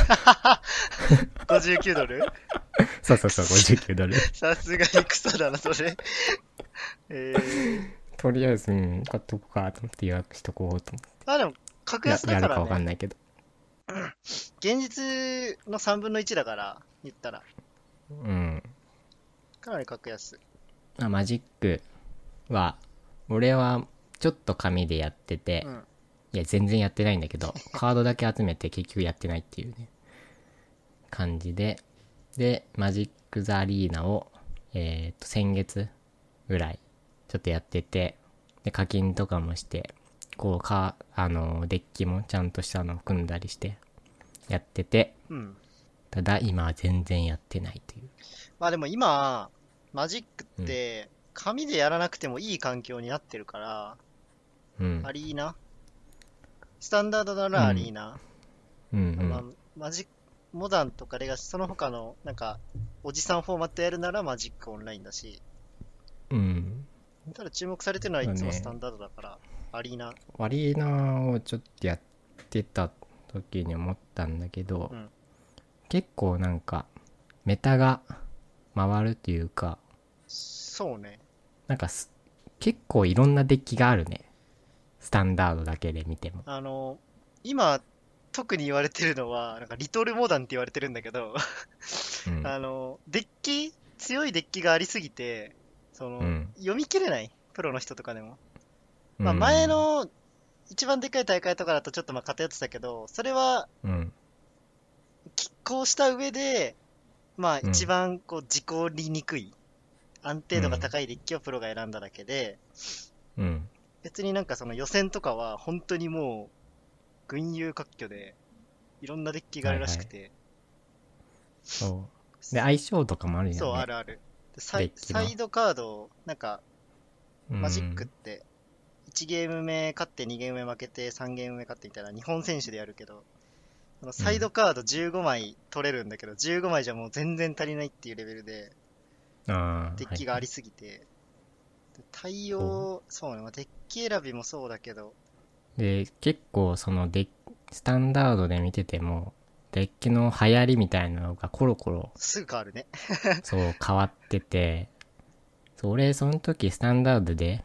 59ドル？[laughs] そうそうそう、59ドル。さすがにクソだな、それ。えー、とりあえず、うん、買っとこうかと思って予約しとこうと思って。あ、でも、格や安だかやるかわからんね。ないけど。現実の3分の1だから、言ったら。うん。かなり格安。まあ、マジックは、俺はちょっと紙でやってて、うん。いや、全然やってないんだけど、[laughs] カードだけ集めて結局やってないっていうね、感じで、で、マジック・ザ・アリーナを、えっ、と、先月ぐらい、ちょっとやってて、で、課金とかもして、こう、か、あの、デッキもちゃんとしたのを組んだりして、やってて、うん。ただ今は全然やってないという。まあでも今、マジックって、紙でやらなくてもいい環境になってるから、うん。アリーナスタンダードならアリーナ、うんうん。まあ、マジモダンとかレガシ、その他の、なんか、おじさんフォーマットやるならマジックオンラインだし、うん。ただ注目されてるのはいつもスタンダードだから、アリーナ。アリーナをちょっとやってた時に思ったんだけど、うん結構なんかメタが回るというかそうね。なんかす結構いろんなデッキがあるねスタンダードだけで見ても。あの、今、特に言われてるのは、なんか、リトルモダンって言われてるんだけど、うん。[laughs] あの、デッキ、強いデッキがありすぎて、その、うん。読み切れない。プロの人とかでも。まあ、うん。前の、一番でかい大会とかだとちょっとまあ偏ってたけど、それは、うん。拮抗した上で、まあ、うん。一番こう、事故りにくい、安定度が高いデッキをプロが選んだだけで、うん別になんかその予選とかは、本当にもう、群雄割拠で、いろんなデッキがあるらしくて、そう。で相性とかもあるよね。そう、あるある。でサイデッキの。サイドカード、なんか、うん。マジックって、1ゲーム目勝って2ゲーム目負けて3ゲーム目勝ってみたいな日本選手でやるけど、そのサイドカード15枚取れるんだけど、15枚じゃもう全然足りないっていうレベルで、あーデッキがありすぎて、で対応、そうね、まあデッキ選びもそうだけど、で結構そのデッスタンダードで見ててもデッキの流行りみたいなのがコロコロすぐ変わるね。[laughs] そう変わっててそう俺その時スタンダードで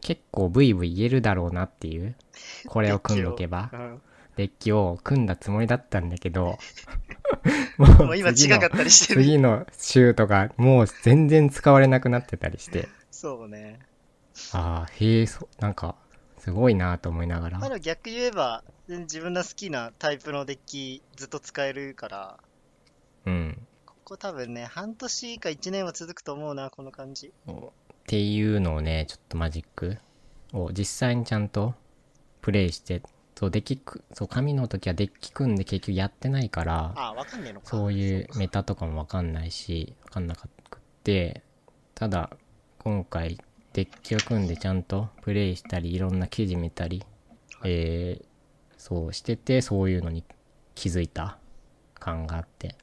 結構ブイブイ言えるだろうなっていうこれを組んどけばうん。デッキを組んだつもりだったんだけど [laughs] ももう今違次のかったりしてる。次の週とかもう全然使われなくなってたりしてそうね。ああへえそなんかすごいなと思いながらまあでも逆言えば、自分の好きなタイプのデッキずっと使えるから、うんここ多分ね、半年か1年は続くと思うな、この感じ。っていうのをねちょっとマジックを実際にちゃんとプレイしてそうデッキくそう紙の時はデッキ組んで結局やってないからああ、わかんねえのか。そういうかメタとかもわかんないしわかんなかったくってただ今回デッキを組んでちゃんとプレイしたりいろんな記事見たり、はいえーそうしててそういうのに気づいた感があって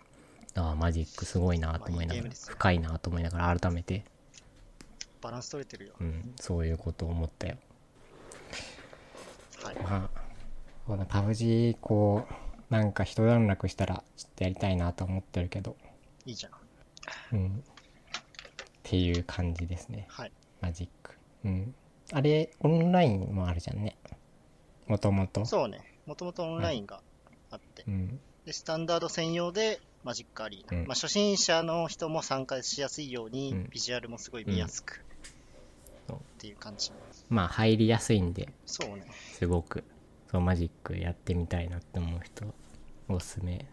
ああマジックすごいなと思いながらまあいいゲームですよ深いなと思いながら改めてバランス取れてるよ。うん、そういうことを思ったよ。はい。まあ、このパブ G こう、なんか一段落したら、ちょっとやりたいなと思ってるけど、いいじゃん。うん。っていう感じですね、はい。マジック。うん。あれ、オンラインもあるじゃんね。もともと。そうね。もともとオンラインがあって、うん。で、スタンダード専用でマジックアリーナ。うんまあ、初心者の人も参加しやすいように、うんビジュアルもすごい見やすく、っていう感じ。まあ、入りやすいんで、そうね。すごく、そう、マジックやってみたいなって思う人、おすすめ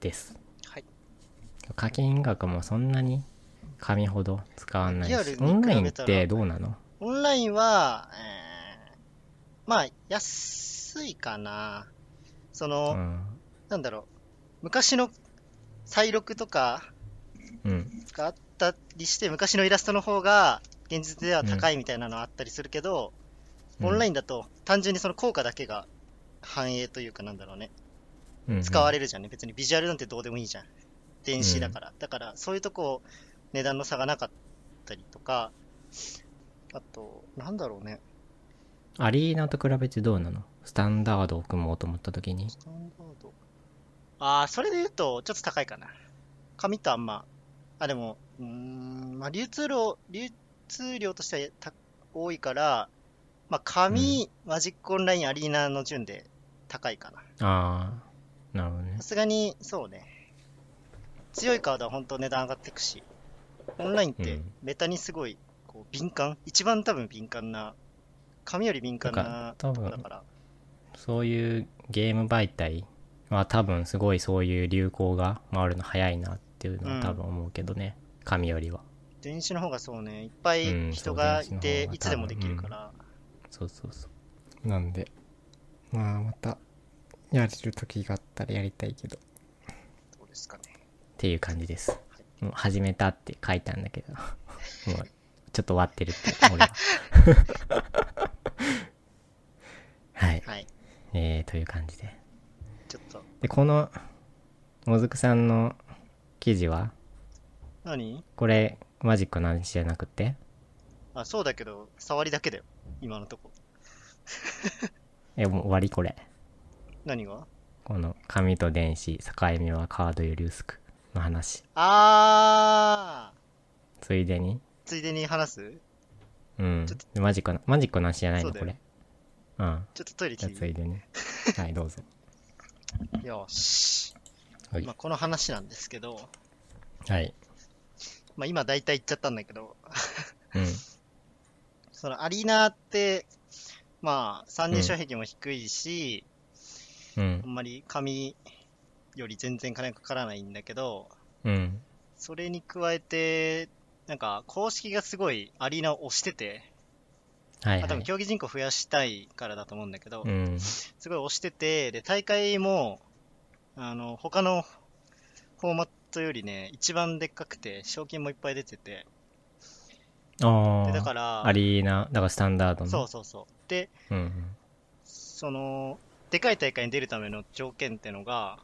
です。はい。課金額もそんなに紙ほど使わないしオンラインってどうなの？オンラインは、えー、まあ、安いかな。その、うんなんだろう。昔の再録とかうんがあったりして、昔のイラストの方が現実では高いみたいなのはあったりするけど、オンラインンだと単純にその効果だけが反映というかなんだろうね。うん使われるじゃんね。別にビジュアルなんてどうでもいいじゃん。電子だから。だから、そういうとこ、値段の差がなかったりとか、あと、なんだろうね。アリーナと比べてどうなの？スタンダードを組もうと思った時にスタンダード。ああ、それで言うと、ちょっと高いかな。紙とあんま。あ、でも、うーん、まあ、流通量、流通量としてはた多いから、まあ、紙、マジックオンライン、アリーナの順で高いかな。ああ、なるほどねさ。すがに、そうね。強いカードは本当値段上がっていくし、オンラインってうんメタにすごい、こう、敏感？一番多分敏感な、紙より敏感なとこだから。そういうゲーム媒体は多分すごいそういう流行が回るの早いなっていうのは多分思うけどね。紙よりは。電子の方がそうね、いっぱうんい人がいていつでもできるから、そうそうそう。なんで、まあまた、やれる時があったらやりたいけど。っどうですかね。ていう感じです。もう始めたって書いたんだけど、[laughs] もうちょっと終わってるって、俺は。はい。はい。えー、という感じで。ちょっと、で、この、もずくさんの記事は、何？これ、マジックの話じゃなくて、あ、そうだけど、触りだけだよ。今のとこ。[laughs] え、もう終わりこれ。何が？この、紙と電子、境目はカードより薄くの話。あーついでに、ついでに話す？うんちょっ。でマジックの、マジックの話じゃないのそうこれ。うん。ちょっとトイレじゃあ来ていついでに。[laughs] はい、どうぞ。いよし。はいまあ、この話なんですけど、はい。まあ、今大体言っちゃったんだけど、うん。[laughs] そのアリーナって、まあ、参入障壁も低いし、うんあ。んまり紙より全然金かからないんだけど、うん。それに加えて、なんか公式がすごいアリーナを押してて、はい、あ多分はい。競技人口増やしたいからだと思うんだけど、うん。すごい押してて、で、大会も、あの、他のフォーマットよりね、一番でっかくて、賞金もいっぱい出てて、あで、だあ。から、アリーナ、だからスタンダードの。そうそうそう。で、うんうん。その、でかい大会に出るための条件ってのが、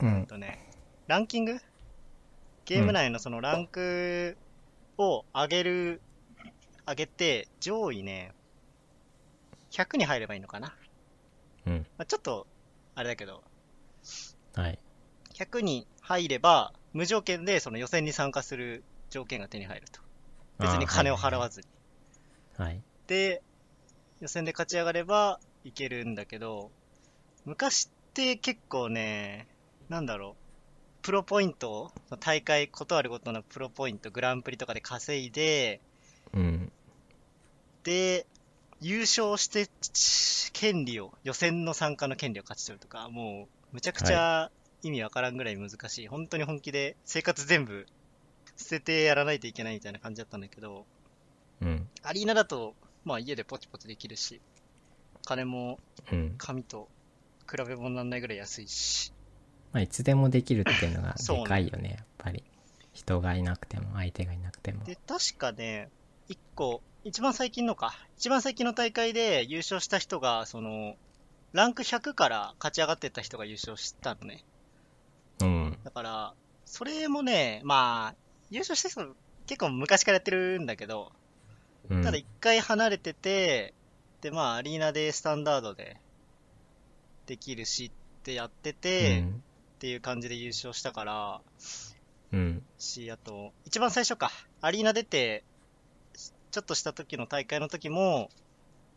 うんえっ。とね、ランキング？ゲーム内のそのランクを上げる、上げて、上位ね、100に入ればいいのかな。うん。まあ、ちょっと、あれだけど、はい。100に入れば、無条件でその予選に参加する条件が手に入ると。別に金を払わずに。はい。で、予選で勝ち上がればいけるんだけど、昔って結構ね、なんだろう、プロポイントを、大会、ことあるごとのプロポイント、グランプリとかで稼いで、うん。で、優勝して、権利を、予選の参加の権利を勝ち取るとか、もう、むちゃくちゃ意味わからんぐらい難しい。本当に本気で生活全部捨ててやらないといけないみたいな感じだったんだけど、うん。アリーナだと、まあ家でポチポチできるし、金もうん。紙と比べ物にならないぐらい安いし、まあ、いつでもできるっていうのがでかいよね、やっぱり。人がいなくても、相手がいなくても。で、確かね、一個、一番最近のか、一番最近の大会で優勝した人が、その、ランク100から勝ち上がってった人が優勝したのね。うん。だから、それもね、まあ、優勝した人結構昔からやってるんだけど、うん。ただ一回離れてて、で、まあ、アリーナでスタンダードでできるしってやってて、うん。っていう感じで優勝したから、うん。し、あと、一番最初か、アリーナ出て、ちょっとした時の大会の時も、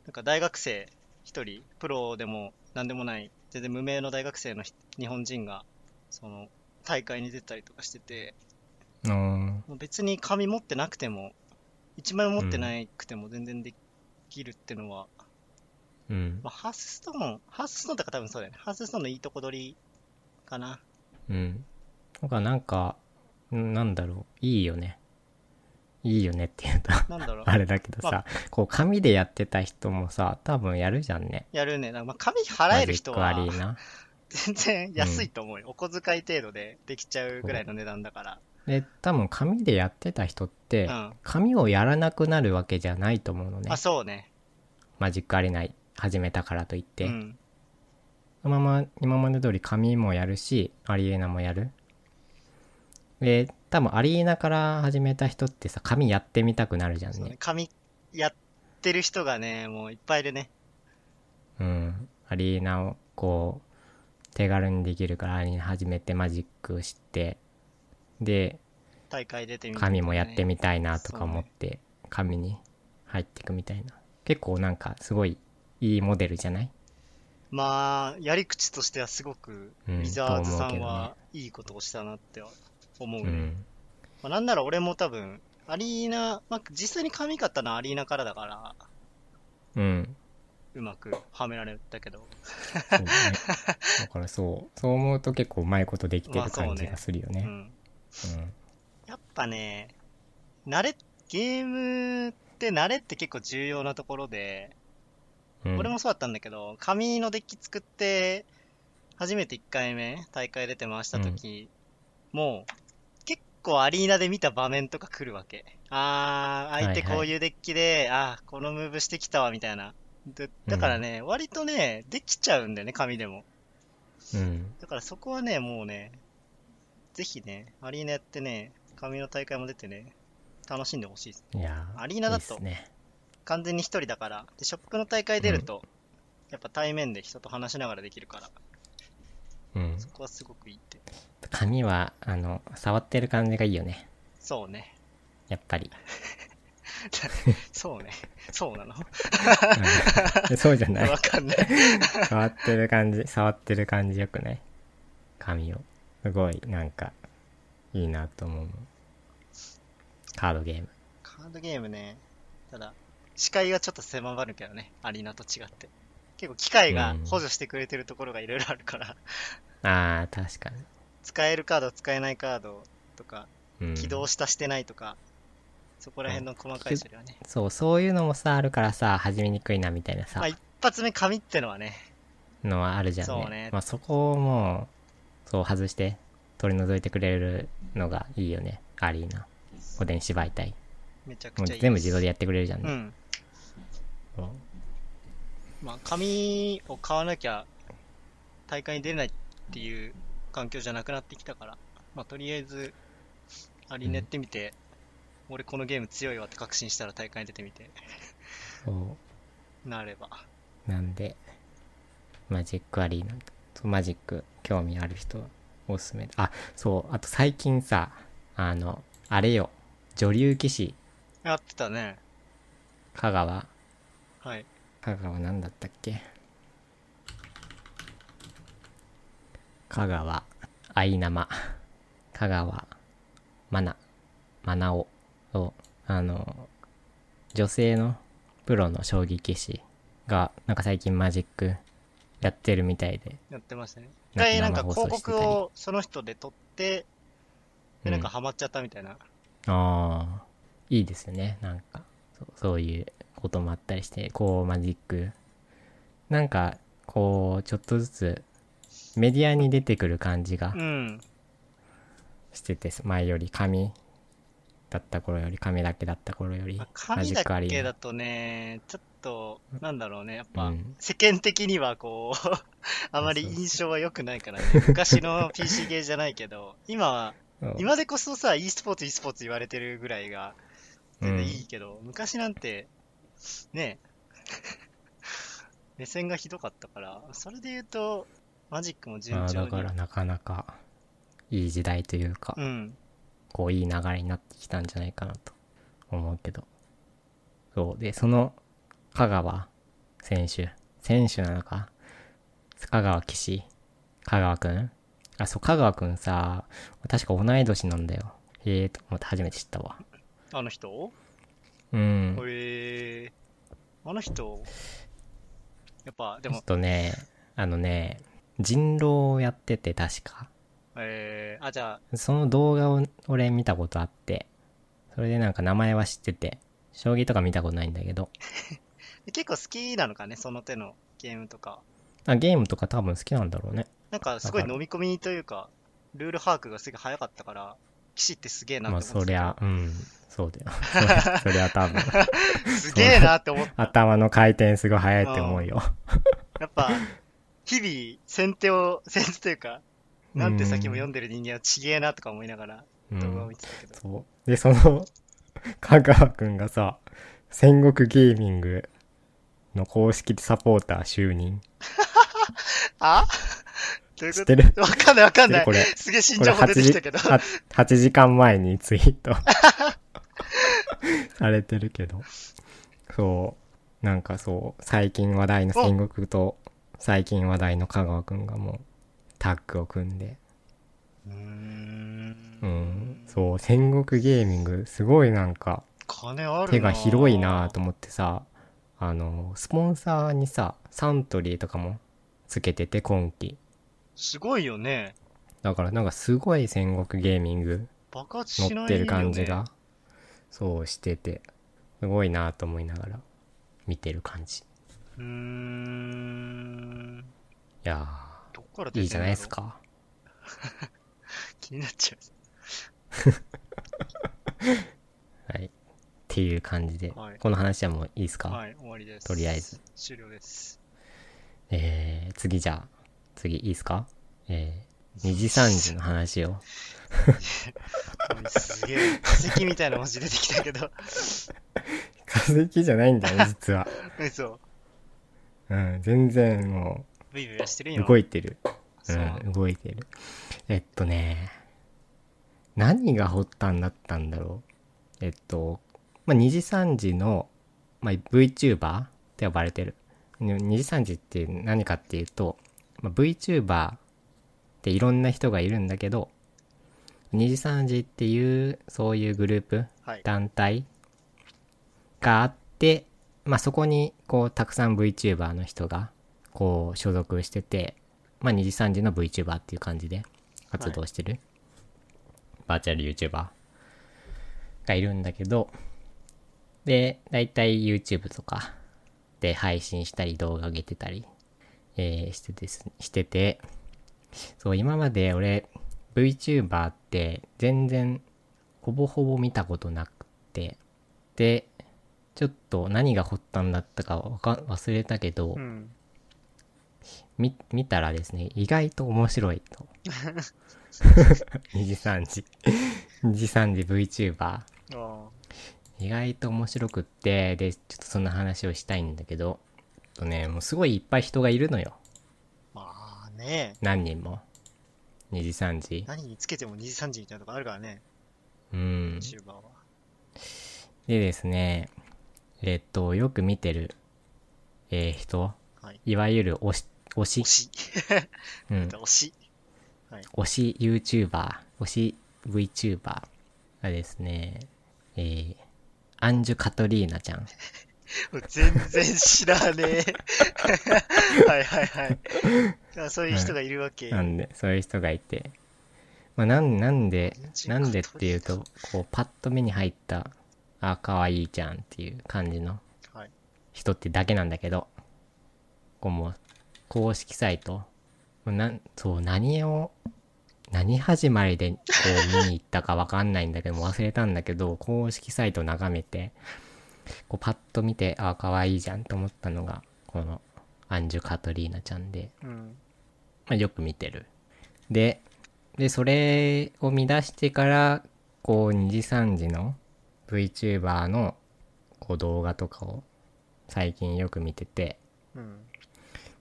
なんか大学生一人、プロでもなんでもない、全然無名の大学生のひ日本人が、その、大会に出たりとかしてて、別に紙持ってなくても、一枚も持ってなくても全然できるってのは、うん。まあ、ハースストーン、ハースストーンとか多分そうだよね。ハースストーンのいいとこ取りかな。うん。なんか、なんか、んなんだろう。いいよね。いいよねって言うと。あれだけどまさ、こう、紙でやってた人もさ、多分やるじゃんね。やるね。まあ紙払える人は。全然安いと思うよ。お小遣い程度でできちゃうぐらいの値段だから。で、多分紙でやってた人って、うん紙をやらなくなるわけじゃないと思うのねあ、。そうね。マジックアリーナ始めたからといって。うん。そのまま、今まで通り紙もやるし、アリーナもやる。で、多分アリーナから始めた人ってさ、紙やってみたくなるじゃんね。。ね紙やってる人がね、もういっぱいいるね。うん。アリーナをこう、手軽にできるからアリーナ始めてマジックして、で、大会出てみて、紙もやってみたいなとか思って、紙に入ってくみたいな。結構なんかすごいいいモデルじゃない？まあ、やり口としてはすごく、うんウィザーズさんはいいことをしたなっては思うね。うん。まあ、なんなら俺も多分、アリーナ、まあ、実際に髪買ったのはアリーナからだから、うん。うまくはめられたけど。そうね。だからそう、そう思うと結構うまいことできてる感じがするよね。うん。やっぱね、慣れ、ゲームって慣れって結構重要なところで、うん。うん俺もそうだったんだけど、紙のデッキ作って、初めて1回目、大会出て回した時、もう、結構アリーナで見た場面とか来るわけ。あー、相手はいはいこういうデッキで、あー、このムーブしてきたわ、みたいな。でだからね、割とね、できちゃうんだよね、紙でも。うん。だからそこはね、もうね、ぜひね、アリーナやってね、紙の大会も出てね、楽しんでほしいです。いやアリーナだとね。完全に一人だから、で、ショップの大会出ると、やっぱ対面で人と話しながらできるから、うん。そこはすごくいいって。紙は、あの、触ってる感じがいいよね。そうね。やっぱり。[laughs] そうね。そうなの？うんそうじゃないわかんない。触ってる感じ、触ってる感じよくない？紙を。すごい、なんか、いいなと思う。カードゲーム。カードゲームね、ただ、視界がちょっと狭まるけどね、アリーナと違って。結構機械が補助してくれてるところがいろいろあるから、ああ、確かに。使えるカード、使えないカードとか、うん、起動したしてないとか、そこら辺の細かい処理はね。そう、そういうのもさ、あるからさ、始めにくいなみたいなさまあ、、一発目紙ってのはね、のはあるじゃんね。そうねまあ、そこをもう、そう外して、取り除いてくれるのがいいよね。アリーナ。おでん芝居隊。めちゃくちゃ全部自動でやってくれるじゃんね。うん。まあ、紙を買わなきゃ大会に出れないっていう環境じゃなくなってきたから、まあ、とりあえず、アリーナやってみて、俺このゲーム強いわって確信したら大会に出てみて。なれば。なんで、マジックアリーナ。マジック興味ある人はおすすめ。あ、そう、あと最近さ、あの、あれよ、女流騎士、やってたね。香川、はい。香川なんだったっけ？香川、愛生、香川、マナ、マナオを、あの、女性のプロの将棋棋士が、なんか最近マジックやってるみたいで、やってましたね。一な回なんか広告をその人で撮って、で、なんかうんハマっちゃったみたいな。ああ、いいですよね。なんか、そうそういうこともあったりして、こう、マジック。なんか、こう、ちょっとずつ、メディアに出てくる感じがうん。してて、前より紙だった頃より、紙だけだった頃よりまあ、マ紙だジックアリーナけだとね、ちょっと、なんだろうね、やっぱ、うん世間的にはこう、[laughs] あまり印象は良くないからね。昔の PC ゲーじゃないけど、今は、今でこそさ、e スポーツ e スポーツ言われてるぐらいが、全然いいけど、昔なんて、[laughs] ね目線がひどかったから、それで言うと、マジックも順まあ、調に。だからなかなか、いい時代というか、うん。こういい流れになってきたんじゃないかなと思うけど。そう。で、その香川選手、選手なのか香川騎士香川くん？あ、そう、香川くんさ、確か同い年なんだよ。へえと思って初めて知ったわ。あの人？うん。へえあの人、やっぱ、でちょっも、とね、あのね、人狼をやってて確か。えー、あ、じゃあ、その動画を俺見たことあって、それでなんか名前は知ってて、将棋とか見たことないんだけど、[laughs] 結構好きなのかね、その手のゲームとか。あゲームとか多分好きなんだろうね。なんかすごい飲み込みというか、ルール把握がすごい早かったから、騎士ってすげえなってまあ思ってたそりゃ、うん、そうだよ。[laughs] そりゃ多分、すげえなって思った。頭の回転すごい速いって思うよ。やっぱ、日々、先手を、先手というか、なんて先も読んでる人間はちげえなとか思いながらうん動画を見、てたけど。そう。で、その、香川くんがさ、戦国ゲーミングの公式サポーター就任。[laughs] あ？知ってる？とわかんないわかんない。こ。れ、すげえ新情報出8時てきたけど。は8時間前にツイート。[laughs] されてるけど。そう。なんかそう。最近話題の戦国と最近話題の香川くんがもうタッグを組んで。うーん。うん。そう。戦国ゲーミングすごいなんか手が広いなと思ってさあのスポンサーにさサントリーとかもつけてて今期すごいよね。だからなんかすごい戦国ゲーミング爆発しないよ、ね、乗ってる感じがそうしててすごいなと思いながら見てる感じうーん。いやどっからーいいじゃないですかう。[laughs] 気になっちゃ [laughs] はいっていう感じで、はいこの話はもういいですか、う。はい、終わりです。とりあえず。終了です。えー、次じゃあ次いいですか？えー、二次三次の話を。すげえ、化石みたいな文字出てきたけど。化石じゃないんだよ [laughs] 実は。嘘。うん全然もブイブイはしてる。動いてる。そう。うん動いてる。えっとね何が発端だったんだろう？えっとまあ二次三次の、まあ、VTuber って呼ばれてる。に二次三次って何かっていうと、まあ、VTuber っていろんな人がいるんだけど二次三次っていうそういうグループはい。団体があって、まあ、そこにこうたくさん VTuber の人がこう所属してて、まあ、二次三次の VTuber っていう感じで活動してる、バーチャル YouTuber がいるんだけどで大体 YouTube とかで配信したり動画上げてたり、えーしてですしてて。そう今まで俺 VTuber って全然ほぼほぼ見たことなくて。でちょっと何が発端だったかわか忘れたけど、うん。み見たらですね意外と面白いと。二次三次。二次三次 VTuber。意外と面白くってでちょっとそんな話をしたいんだけどとねもうすごいいっぱい人がいるのよまあね。何人も二次三次何につけても2時3時みたいなとこあるからね。うんは。でですねえっとよく見てる、えー人はい。いわゆる推し推し推し。うん推し。推し YouTuber、推し VTuber がですね、えー、アンジュ・カトリーナちゃん。全然知らねえ。[laughs] はいはいはいあ。そういう人がいるわけ。なんで、そういう人がいて。まあ、なんなんでなんでっていうと、こう、パッと目に入った、あ、かわいいじゃんっていう感じのはい。人ってだけなんだけど、こうもう、公式サイト、なんそう、何を、何始まりでこう見に行ったかわかんないんだけど、忘れたんだけど、公式サイト眺めて、こうパッと見て、あ、可愛いじゃんと思ったのが、この、アンジュ・カトリーナちゃんで、うん。まあ、よく見てる。で、で、それを見出してから、こう、2時3時の VTuber のこう動画とかを最近よく見てて、うん。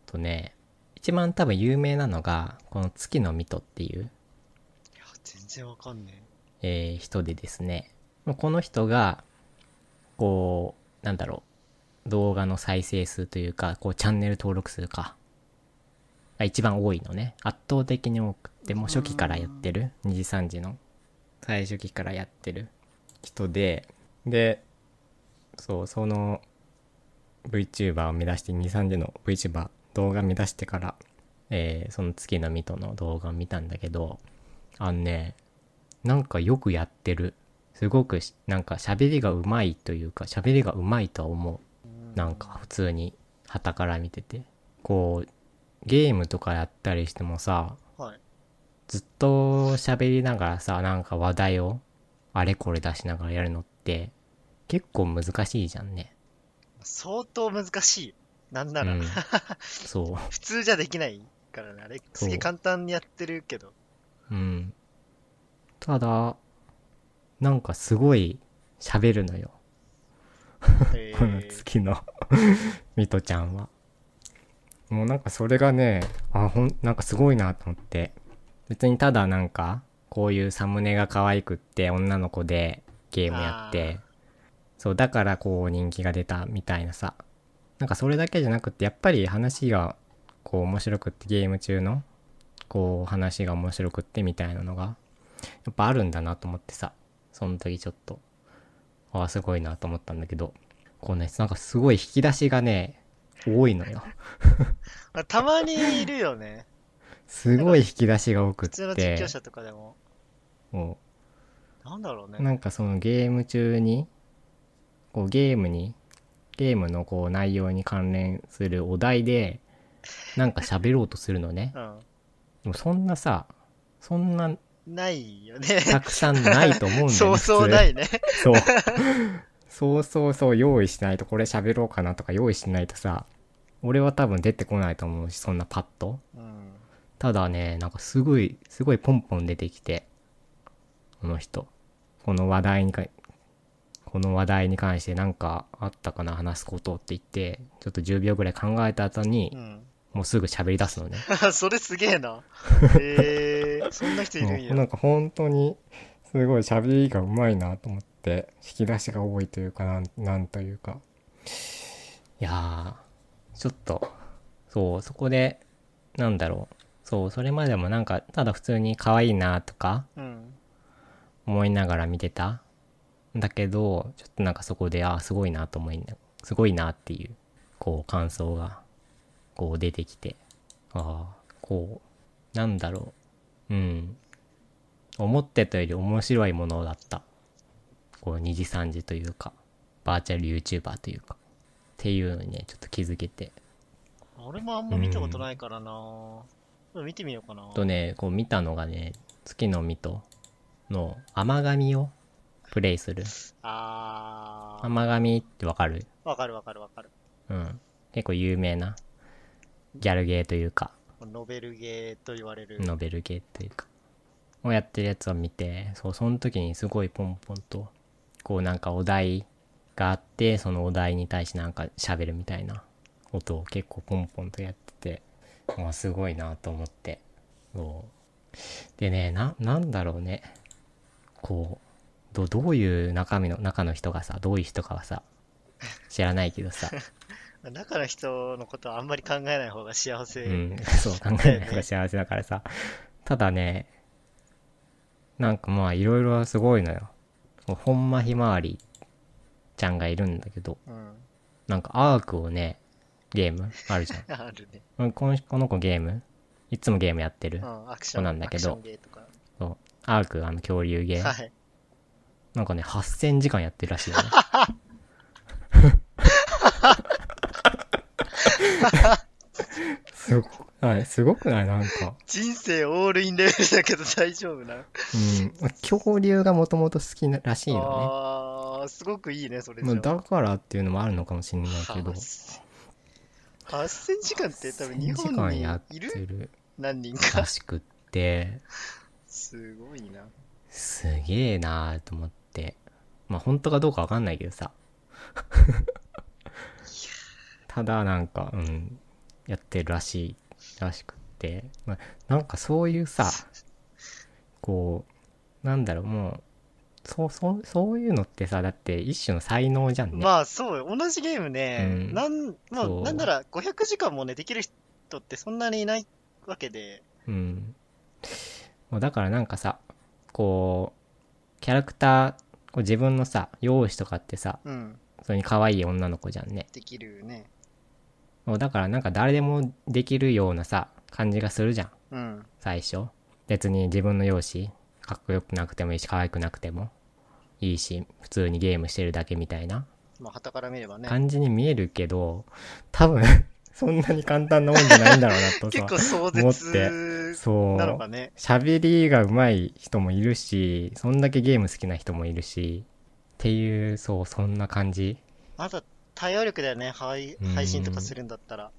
とね、一番多分有名なのが、この月のミトっていう、いや、全然わかんねえー人でですね、もうこの人が、こう、なんだろう、動画の再生数というか、こう、チャンネル登録数か、が一番多いのね。圧倒的に多くて、もう初期からやってる、2時3時の、最初期からやってる人で、で、そう、その VTuber を目指して、2、3時の VTuber 動画目指してから、えーその月のミトの動画を見たんだけど、あのね、なんかよくやってる。すごくし、なんか喋りがうまいというか、喋りがうまいとは思う。え。なんか普通に、旗から見てて。こう、ゲームとかやったりしてもさ、はい。ずっと喋りながらさ、なんか話題をあれこれ出しながらやるのって、結構難しいじゃんね。相当難しいよ。なんなら、うん。[laughs] そう。普通じゃできないからね。あれ、すげえ簡単にやってるけど。うん。ただ、なんかすごい喋るのよ。えこのー、月の [laughs] ミトちゃんは。もうなんかそれがね、あ、ほん、なんかすごいなと思って。別にただなんか、こういうサムネが可愛くって女の子でゲームやって、そう、だからこう人気が出たみたいなさ。なんかそれだけじゃなくって、やっぱり話がこう面白くってゲーム中のこう話が面白くってみたいなのがやっぱあるんだなと思ってさ。その時ちょっと、ああ、すごいなと思ったんだけど、こうね、なんかすごい引き出しがね、多いのよ。ま [laughs] あたまにいるよね。すごい引き出しが多くっ普通の実て況、者とかでも。もなんだろうね。うなんかそのゲーム中に、こうゲームに、ゲームのこう内容に関連するお題で、なんか喋ろうとするのね。[laughs] うん。でもそんなさ、そんなないよね。たくさんないと思うんだよね。そうそうないね。そう。[laughs] そうそうそう、用意しないと、これ喋ろうかなとか用意しないとさ、俺は多分出てこないと思うし、そんなパッと。うん。ただね、なんかすごい、すごいポンポン出てきて、この人。この話題にか、この話題に関してなんかあったかな、話すことって言って、ちょっと10秒ぐらい考えた後にう、ん。もうすぐ喋り出すのね。[laughs] それすげえな。へえー、そんな人いるんや。なんか本当にすごい喋りがうまいなと思って引き出しが多いというかなんなんというかいやーちょっとそうそこでなんだろうそうそれまでもなんかただ普通に可愛いなとかうん。思いながら見てたんだけどちょっとなんかそこであーすごいなと思いなすごいなっていうこう感想がこう出てきてああこうなんだろう。うん。思ってたより面白いものだった。こう2時3時というかバーチャル YouTuber というか。っていうのにねちょっと気づけて。俺もあんま見たことないからな、見てみようかな。とねこう見たのがね月の実との甘神をプレイする。あ甘神ってわかる？ー、わかるわかるわかる。うん。結構有名なギャルゲーというか、ノベルゲーと言われる。ノベルゲーというか、をやってるやつを見て、そう、その時にすごいポンポンと、こうなんかお題があって、そのお題に対してなんか喋るみたいな音を結構ポンポンとやってて、まあすごいなと思って。そう。でね、な、なんだろうね。こう、どどういう中身の、中の人がさ、どういう人かはさ、知らないけどさ、[laughs] 中の人のことはあんまり考えない方が幸せ。うん、[laughs] そう考えない方が幸せだからさ。ただね、なんかまあいろいろすごいのよ。ほんまひまわりちゃんがいるんだけど、うん。なんかアークをね、ゲームあるじゃ [laughs] あるね。ん。このこの子ゲームいつもゲームやってるう。ん、アクション。そうなんだけどアクションゲーとか。そう。アーク、あの恐竜ゲー。はい。なんかね、8000時間やってるらしいよね。[laughs] すごくないすごくない？なんか。人生オールインレベルだけど大丈夫な。うん。恐竜がもともと好きならしいのね。あー、すごくいいね、それまあ、だからっていうのもあるのかもしれないけど。8000時間って多分日1000時本に間やっいる何人からしくって、すごいな。すげえなーと思って。まあ本当かどうかわかんないけどさ。ただなんか、うん、やってるらしい、らしくって。まあ、なんかそういうさ、こう、なんだろう、もう、そう、そう、そういうのってさ、だって一種の才能じゃんね。まあそうよ、同じゲームね、うんなん、まあなんなら500時間もね、できる人ってそんなにいないわけで、うん。もうだからなんかさ、こう、キャラクター、こう自分のさ、容姿とかってさ、うん、それに可愛い女の子じゃんね。できるね。もうだからなんか誰でもできるようなさ、感じがするじゃん。うん、最初。別に自分の容姿、かっこよくなくてもいいし、可愛くなくてもいいし、普通にゲームしてるだけみたいなまあ、旗から見ればね。感じに見えるけど、多分、[laughs] そんなに簡単なもんじゃないんだろうなと [laughs] 結さ。構壮思って絶そう。なのかね。喋りが上手い人もいるし、そんだけゲーム好きな人もいるし、っていう、そう、そんな感じ。まだ対応力だよね、配うん配信とかするんだったら。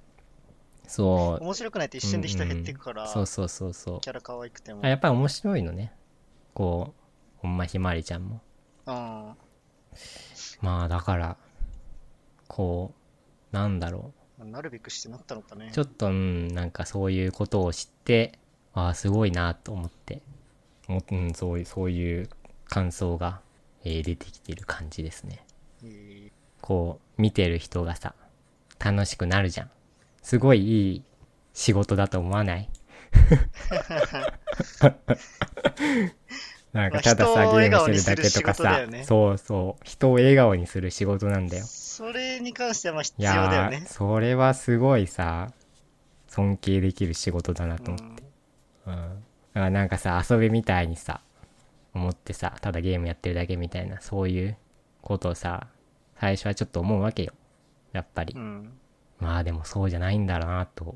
そう。面白くないと一瞬で人減ってくから、そうそうそうそうキ。ャラ可愛くても。あやっぱり面白いのね。こう、ほんまひまわりちゃんも。うん。まあだから、こう、なんだろなるべくしてなったのかねう。ち。ょっと、うん、なんかそういうことを知って、ああ、すごいなと思って、もうん、そういう、そういう感想が、えー出てきてる感じですね。えーこう、見てる人がさ、楽しくなるじゃん。すごいいい仕事だと思わない？[laughs] なんかたださ、ゲームしてるだけとかさ、よねそうそう、人を笑顔にする仕事なんだよ。それに関してはまあ必い要だよね。それはすごいさ、尊敬できる仕事だなと思って。うんうん。だからなんかさ、遊びみたいにさ、思ってさ、ただゲームやってるだけみたいな、そういうことをさ、最初はちょっと思うわけよ。やっぱり。うん。まあでもそうじゃないんだなと、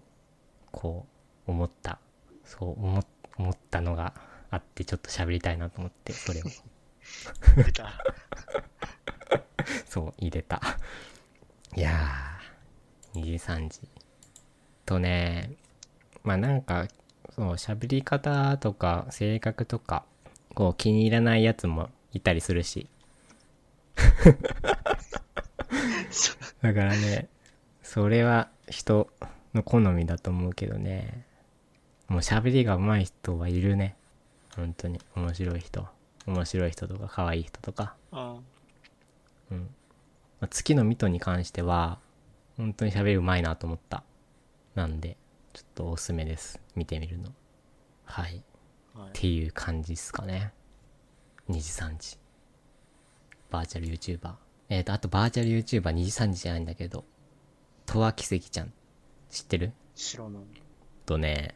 こう、思った。そう思っ思ったのがあって、ちょっと喋りたいなと思って、それを。出た。[laughs] そう、入れた。いやー、2時3時。とね、まあなんか、そう、喋り方とか、性格とか、こう気に入らないやつもいたりするし。だからね、それは人の好みだと思うけどね。もう喋りが上手い人はいるね。本当に。面白い人。面白い人とか、可愛い人とか。うん。うん。まあ月のミトに関しては、本当に喋りうまいなと思った。なんで、ちょっとおすすめです。見てみるの。はい。はいっていう感じっすかね。2時3時。バーチャル YouTuber。えっ、と、あとバーチャル YouTuber2 時3時じゃないんだけど、とわきせきちゃん。知ってる？白の。とね、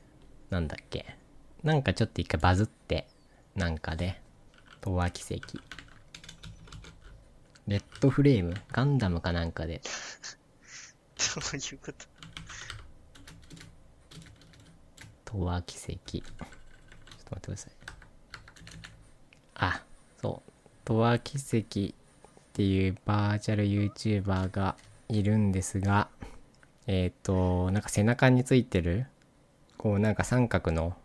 なんだっけ？なんかちょっと一回バズって、なんかで、とわきせき。レッドフレーム？ガンダムかなんかで、どういうこと？とわきせき。ちょっと待ってください。あ、そう。とわきせきっていうバーチャル YouTuber がいるんですが、えっ、と、なんか背中についてる、こうなんか三角の、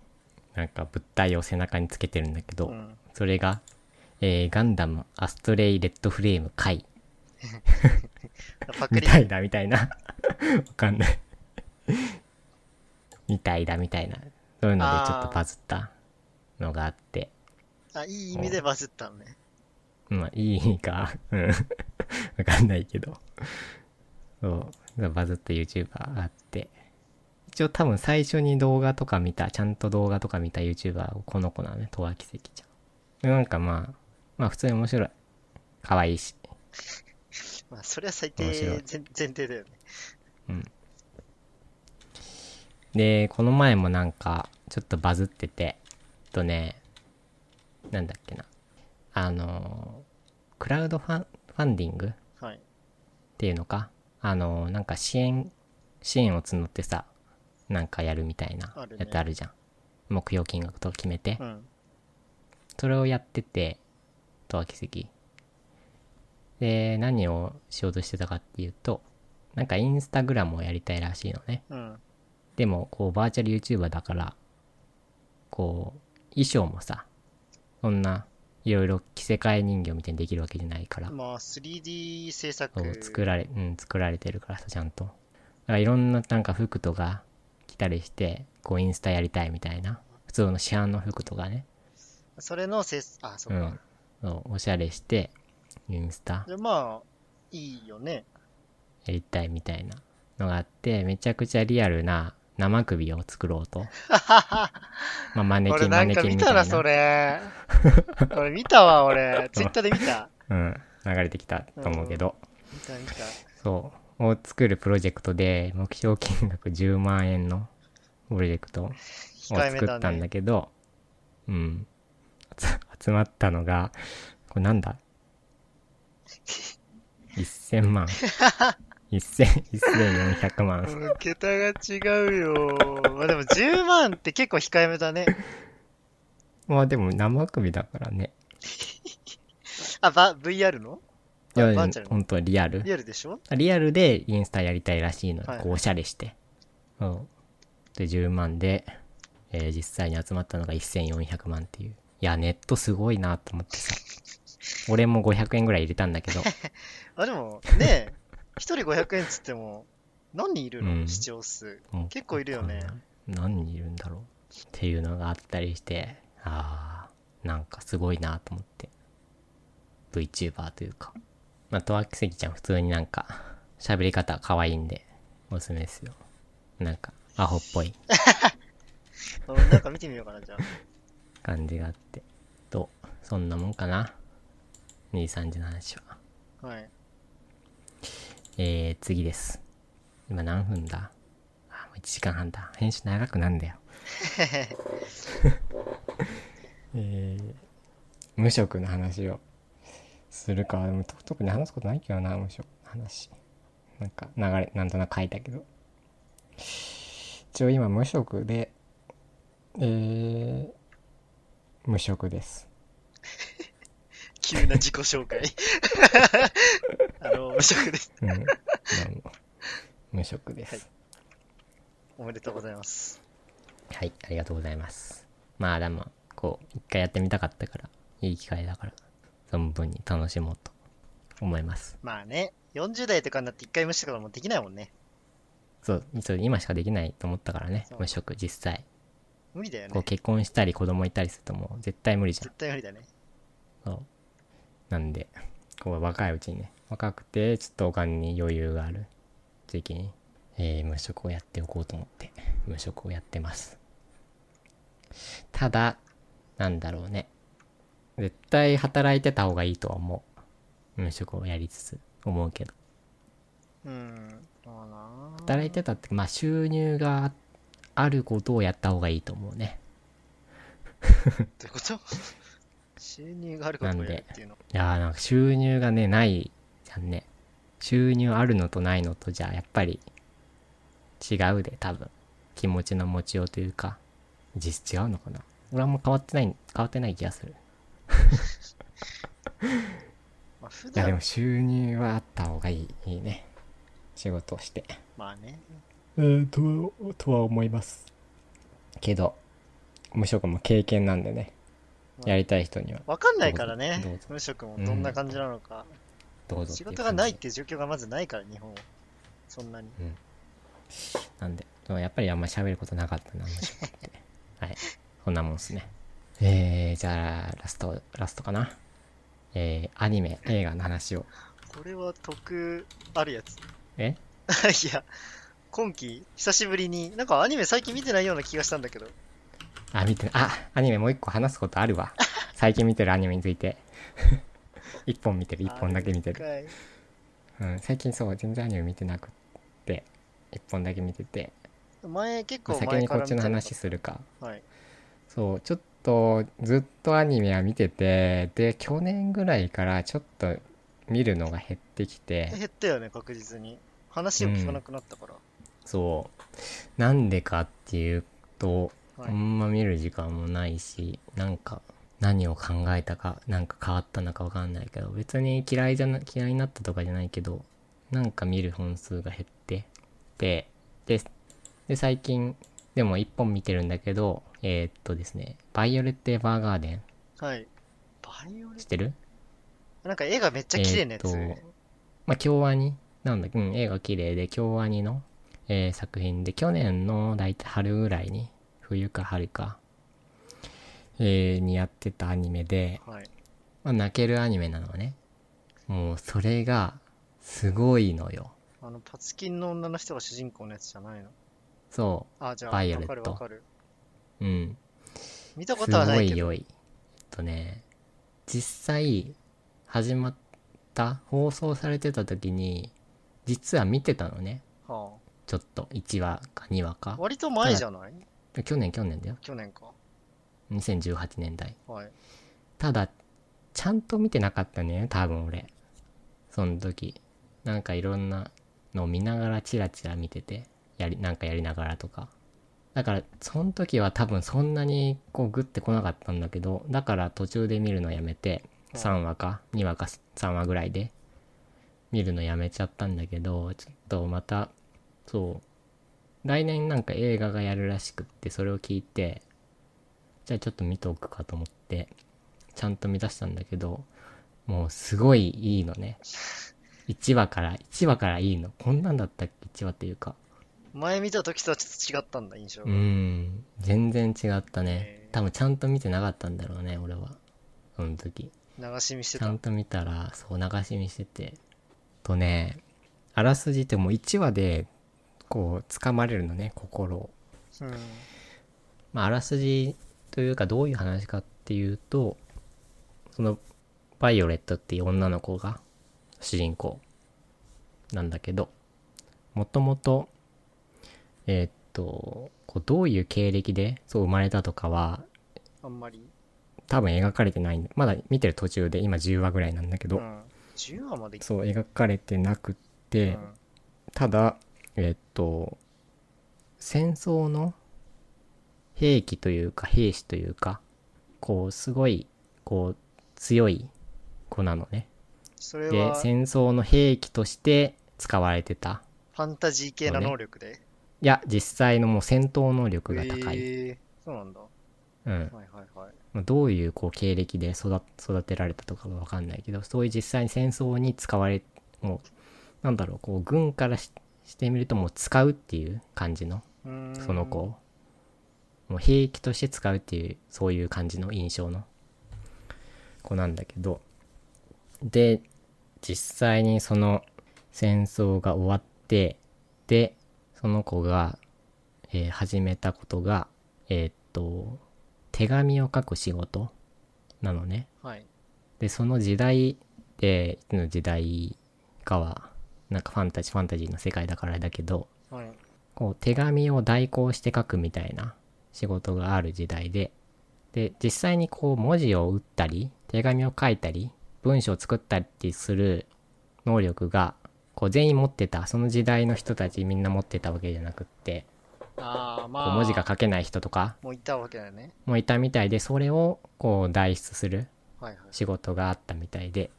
なんか物体を背中につけてるんだけど、うん。それが、えーガンダムアストレイレッドフレーム回。みたいだみたいな。わかんない。みたいだみたいな。そういうのでちょっとバズったのがあって。あ、いい意味でバズったのね。まあ、いいか。うん。わかんないけど。そう。バズった YouTuber があって。一応多分最初に動画とか見た、ちゃんと動画とか見た YouTuber はこの子なのね。とわきせきちゃん。でなんかまあ、まあ普通に面白い。可愛いし。まあ、それは最低面白い前前提だよね。で、この前もなんか、ちょっとバズってて、とね、なんだっけな。あの、クラウドファンファンディング？っはい。ていうのか？あの、なんか支援、支援を募ってさ、なんかやるみたいなあるねやつあるじゃん。目標金額とか決めてう。ん。それをやってて、とは奇跡。で、何をしようとしてたかっていうと、なんかインスタグラムをやりたいらしいのね。うん。でも、こう、バーチャル YouTuber だから、こう、衣装もさ、そんな、いろいろ着せ替え人形みたいにできるわけじゃないから、まあ、3D 制作。作られ、うん、作られてるからさ、ちゃんと。だからいろんななんか服とか着たりして、こう、インスタやりたいみたいな。普通の市販の服とかね。それの制あ、そううか。うおしゃれして、インスタで、まあ、いいよね。やりたいみたいなのがあって、めちゃくちゃリアルな生首を作ろうと。[laughs] まあ、マネキン、マ俺なんネキンみたいな。か見たな、それ。[laughs] 俺見たわ、俺。ツイッターで見た。うん、流れてきたと思うけど、見た、見た。そう、を作るプロジェクトで、目標金額10万円のプロジェクトを作ったんだね。けど、うん、つ集まったのが、これなんだ [laughs] ?1000 万。1000 1400万。うん桁が違うよ。まあでも10万って結構控えめだね。まあでも生首だからね。[laughs] あ、ば VR の？いや、本当リアル。リアルでしょ？リアルでインスタやりたいらしいのよ。はいこうおしゃれして。そう。で、10万で、えー実際に集まったのが1400万っていう。いや、ネットすごいなと思ってさ。俺も500円ぐらい入れたんだけど、[laughs] あ、でも、ねえ、一人500円っつっても、何人いるの、うん視聴数。結構いるよね。何人いるんだろうっていうのがあったりして、あー、なんかすごいなと思って。VTuber というか。まあ、とわきすぎちゃん普通になんか、喋り方可愛いんで、おすすめですよ。なんか、アホっぽい俺 [laughs] なんか見てみようかな、じゃ感じがあって。と、そんなもんかな？2、3時の話は。あ。はい。えー、次です。今何分だ？あ、もう1時間半だ。編集長くなんだよ。[laughs] えー、無職の話をするか。でもと特に話すことないけどな、無職の話。なんか流れ、なんとなく書いたけど。一応今無職で、えー、無職です。[laughs] 急な自己紹介。[laughs] あの、無職です。うん。どうも無職です。はいおめでとうございます。はい、ありがとうございます。まあでも、こう、一回やってみたかったから、いい機会だから、存分に楽しもうと思います。まあね、40代とかになって一回無視とかもできないもんね。そう、そう今しかできないと思ったからね無職、実際。無理だよこう、ね。結婚したり子供いたりするともう絶対無理じゃん絶。対無理だね。そう。なんで、こう、若いうちにね、若くて、ちょっとお金に余裕がある時期に、えー無職をやっておこうと思って、無職をやってます。ただ、なんだろうね。絶対働いてた方がいいとは思う。無職をやりつつ、思うけど。うん。まあな働いてたって、まあ収入があることをやった方がいいと思うね。どういうこと？収入があるこというの。いやーなんか収入がね、ないじゃんね。収入あるのとないのとじゃやっぱり違うで、多分。気持ちの持ちようというか、実質違うのかな。俺はもう変わってない、変わってない気がする。[laughs] まあ普いやでも段、収入はあった方がいい、いいね。仕事をして。まあね。えー、とは、とは思います。けど、無職も経験なんでね。やりたい人には、わかんないからね。無職もどんな感じなのか。どうぞ仕事がないっていう状況がまずないから、日本は。そんなに。なんで、でもやっぱりあんま喋ることなかったな、無職って。[laughs] はい。こんなもんっすね。えー、じゃあ、ラスト、ラストかな。えー、アニメ、映画の話を。これは得あるやつ。え？[laughs] いや、今期、久しぶりに、なんかアニメ最近見てないような気がしたんだけど。あ、見て、あ、アニメもう一個話すことあるわ。[laughs] 最近見てるアニメについて。[laughs] 一本見てる、一本だけ見てる。る。うん、最近そう、全然アニメ見てなくって、一本だけ見てて。前、結構先にこっちの話するか。はい。そう、ちょっとずっとアニメは見てて、で、去年ぐらいからちょっと見るのが減ってきて、減ったよね、確実に。話を聞かなくなったから。そう。なんでかっていうと、はいあんま見る時間もないし、なんか何を考えたか、なんか変わったのかわかんないけど、別に嫌いじゃな、嫌いになったとかじゃないけど、なんか見る本数が減って、で、で、で、最近、でも一本見てるんだけど、えーっとですね、バイオレット・エヴァーガーデン、はい。バイオレ知ってる？なんか絵がめっちゃ綺麗なやつ。えーまあ、京アニなんだ、うん、絵が綺麗で、京アニの、えー作品で、去年の大体春ぐらいに、冬か春か、えーにやってたアニメで、はい。まあ、泣けるアニメなのね。もう、それが、すごいのよ。あの、パツキンの女の人が主人公のやつじゃないの？そあ、じゃあ、バイオレットわかるわかる。う。うん。見たこすとはないけど。ごい良い。えっとね、実際、始まった、放送されてた時に、実は見てたのね。はちょっと、1話か2話あ、か。割と前じゃない？去年、去年だよ。去年か。2018年代。はい。ただ、ちゃんと見てなかったね、多分俺。その時。なんかいろんなのを見ながらチラチラ見てて、やり、なんかやりながらとか。だから、その時は多分そんなにこうグッてこなかったんだけど、だから途中で見るのやめて、うん3話か2話か3話ぐらいで見るのやめちゃったんだけど、ちょっとまた、そう、来年なんか映画がやるらしくって、それを聞いて、じゃあちょっと見ておくかと思って、ちゃんと見出したんだけど、もうすごいいいのね。1話から、1話からいいの。こんなんだったっけ ?1 話っていうか。前見た時とはちょっと違ったんだ、印象うが。ん。全然違ったね多分ちゃんと見てなかったんだろうね、俺は。その時。流し見してた。ちゃんと見たら、そう、流し見してて。とね、あらすじってもう1話で、こう、掴まれるのね、心を。うん。まあ、あらすじというか、どういう話かっていうと、その、バイオレットっていう女の子が主人公なんだけど、もともと、えーっと、こうどういう経歴でそう生まれたとかは、あんまり。多分描かれてないんまだ見てる途中で今10話ぐらいなんだけど、うん。10話までいそう描かれてなくって、うんただえっと戦争の兵器というか兵士というかこうすごいこう強い子なのねでそれは、フ戦争の兵器として使われてたァンタジー系な能力で？いや実際のもう戦闘能力が高い、えー、そうなんだ。はうんいはいはい。まあどういうこう経歴で育育てられたとかは分かんないけどそういう実際に戦争に使われもうなんだろうこう軍からししてみるともう使うっていう感じのその子。をもう兵器として使うっていうそういう感じの印象の子なんだけど。で実際にその戦争が終わってでその子が、えー始めたことがえーっと手紙を書く仕事なのね。はい。でその時代でいつの時代かはなんかファンタジーファンタジーの世界だからだけどはい。こう手紙を代行して書くみたいな仕事がある時代でで実際にこう文字を打ったり手紙を書いたり文章を作ったりする能力がこう全員持ってたその時代の人たちみんな持ってたわけじゃなくってあまあ。う文字が書けない人とかもういたわけだよね。もいたみたいでそれをこう代筆する。仕事があったみたいで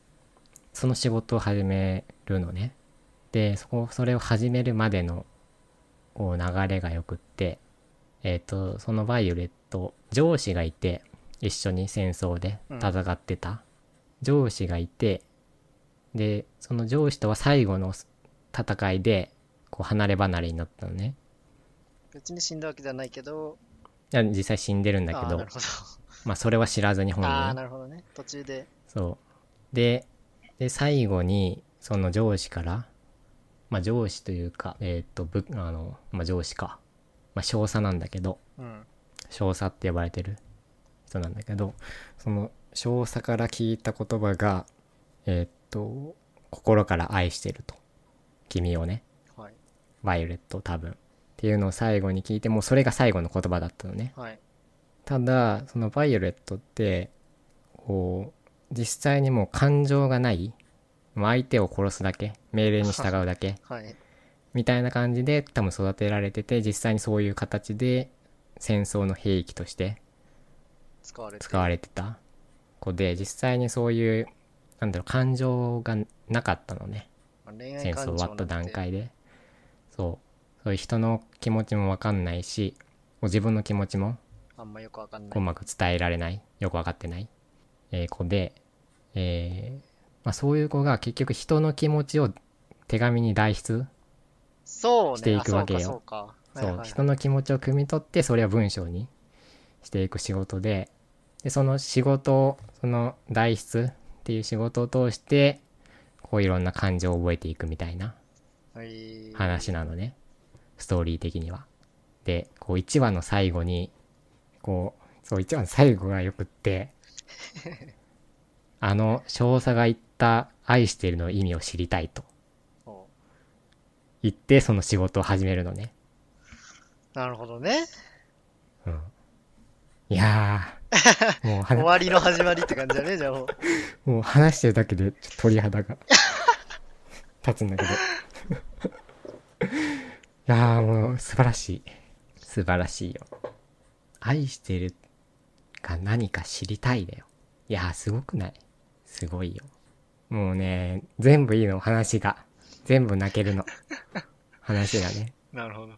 その仕事を始めるのねでそこそれを始めるまでのこう流れがよくってえっ、とそのバイオレット上司がいて一緒に戦争で戦ってた、上司がいてでその上司とは最後の戦いでこう離れ離れになったのね別に死んだわけじゃないけど、いや実際死んでるんだけど。[laughs] まあそれは知らずに本人ああ、なるほどね。途中で。そう。で、で、最後に、その上司から、まあ上司というか、えーっと、ぶ、あの、まあ上司か。まあ少佐なんだけど、うん。少佐って呼ばれてる人なんだけど、その少佐から聞いた言葉が、えーっと、心から愛してると。君をね、はい。バイオレット多分。っていうのを最後に聞いて、もうそれが最後の言葉だったのね。はい。ただそのバイオレットってこう実際にもう感情がないもう相手を殺すだけ命令に従うだけ [laughs] はい。みたいな感じで多分育てられてて実際にそういう形で戦争の兵器として使われて。使われてた。子で実際にそういうなんだろう感情がなかったのね。戦争終わった段階で。そう。そういう人の気持ちも分かんないし自分の気持ちもあんまよくわかんない。うまく伝えられない。よく分かってない、えー子で、えーまあ、そういう子が結局人の気持ちを手紙に代筆。していくわけよ。あそう人の気持ちを汲み取ってそれを文章にしていく仕事ででその仕事をその代筆っていう仕事を通してこういろんな感情を覚えていくみたいなはい。話なのね、ストーリー的には。でこう1話の最後にこうそう1話の最後がよくって [laughs] あの少佐が言った「愛してる」の意味を知りたいとお言ってその仕事を始めるのね。なるほどね。うん、いやー。[laughs] もう終はわりの始まりって感じだね、じゃあもう。もう話してるだけでちょっと鳥肌が [laughs] 立つんだけど。いやーもう素晴らしい。素晴らしいよ。愛してるが何か知りたいだよ。いやーすごくない？すごいよもうね全部いいの話が。全部泣けるの。話がね。[laughs] なるほど。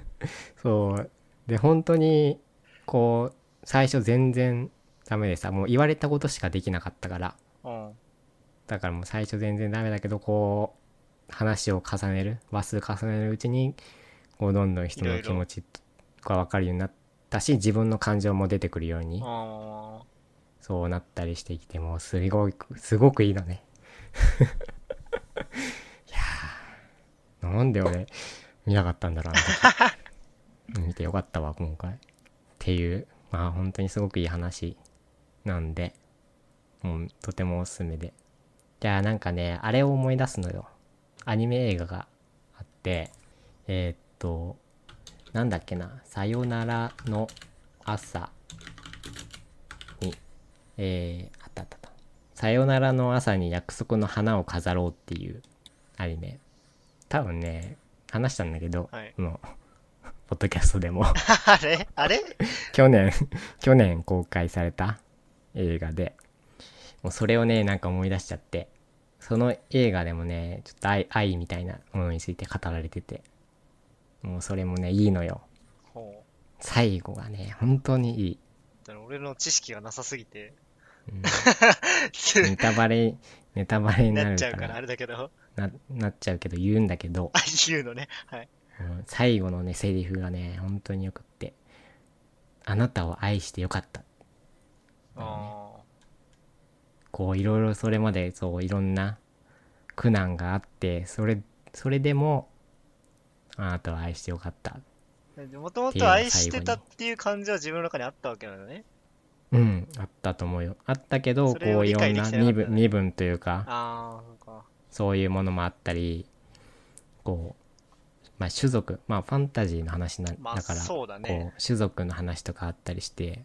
[laughs] そう。で、本当に、こう、最初全然ダメでさ、もう言われたことしかできなかったから、うん。だからもう最初全然ダメだけど、こう、話を重ねる、話数重ねるうちに、こう、どんどん人の気持ちが分かるようになったし、自分の感情も出てくるように。あそうなったりしてきてもうすごいすごくいいのねいやー。なんで俺見なかったんだろうあの時。[laughs] 見てよかったわ今回。っていう。まあ本当にすごくいい話なんで。もうとてもおすすめで。じゃあなんかねあれを思い出すのよ。アニメ映画があって。えーっとなんだっけな「さよならの朝」にえー、あったあった「さよならの朝に約束の花を飾ろう」っていうアニメ。多分ね話したんだけど、はい。このポッドキャストでも。[laughs] あれ？あれ？去年去年公開された映画で。もうそれをねなんか思い出しちゃって。その映画でもねちょっと愛愛みたいなものについて語られてて。もうそれもねいいのよ。ほ最後がね本当にいい、俺の知識がなさすぎて、うん [laughs] ネタバレネタバレにななっるかちゃうからあれだけど、ななっちゃうけど言うんだけど、あ、[laughs] 言うのね。はい。うん最後のねセリフがね本当によくって「あなたを愛してよかった」あこういろいろそれまでそういろんな苦難があってそれそれでもあなたを愛してよかったあ。もともと愛してたっていう感じは自分の中にあったわけなのね。うん。あったと思うよ。あったけどこういろんな身分身分というかそういうものもあったりこうまあ種族まあファンタジーの話なまあだからこう種族の話とかあったりして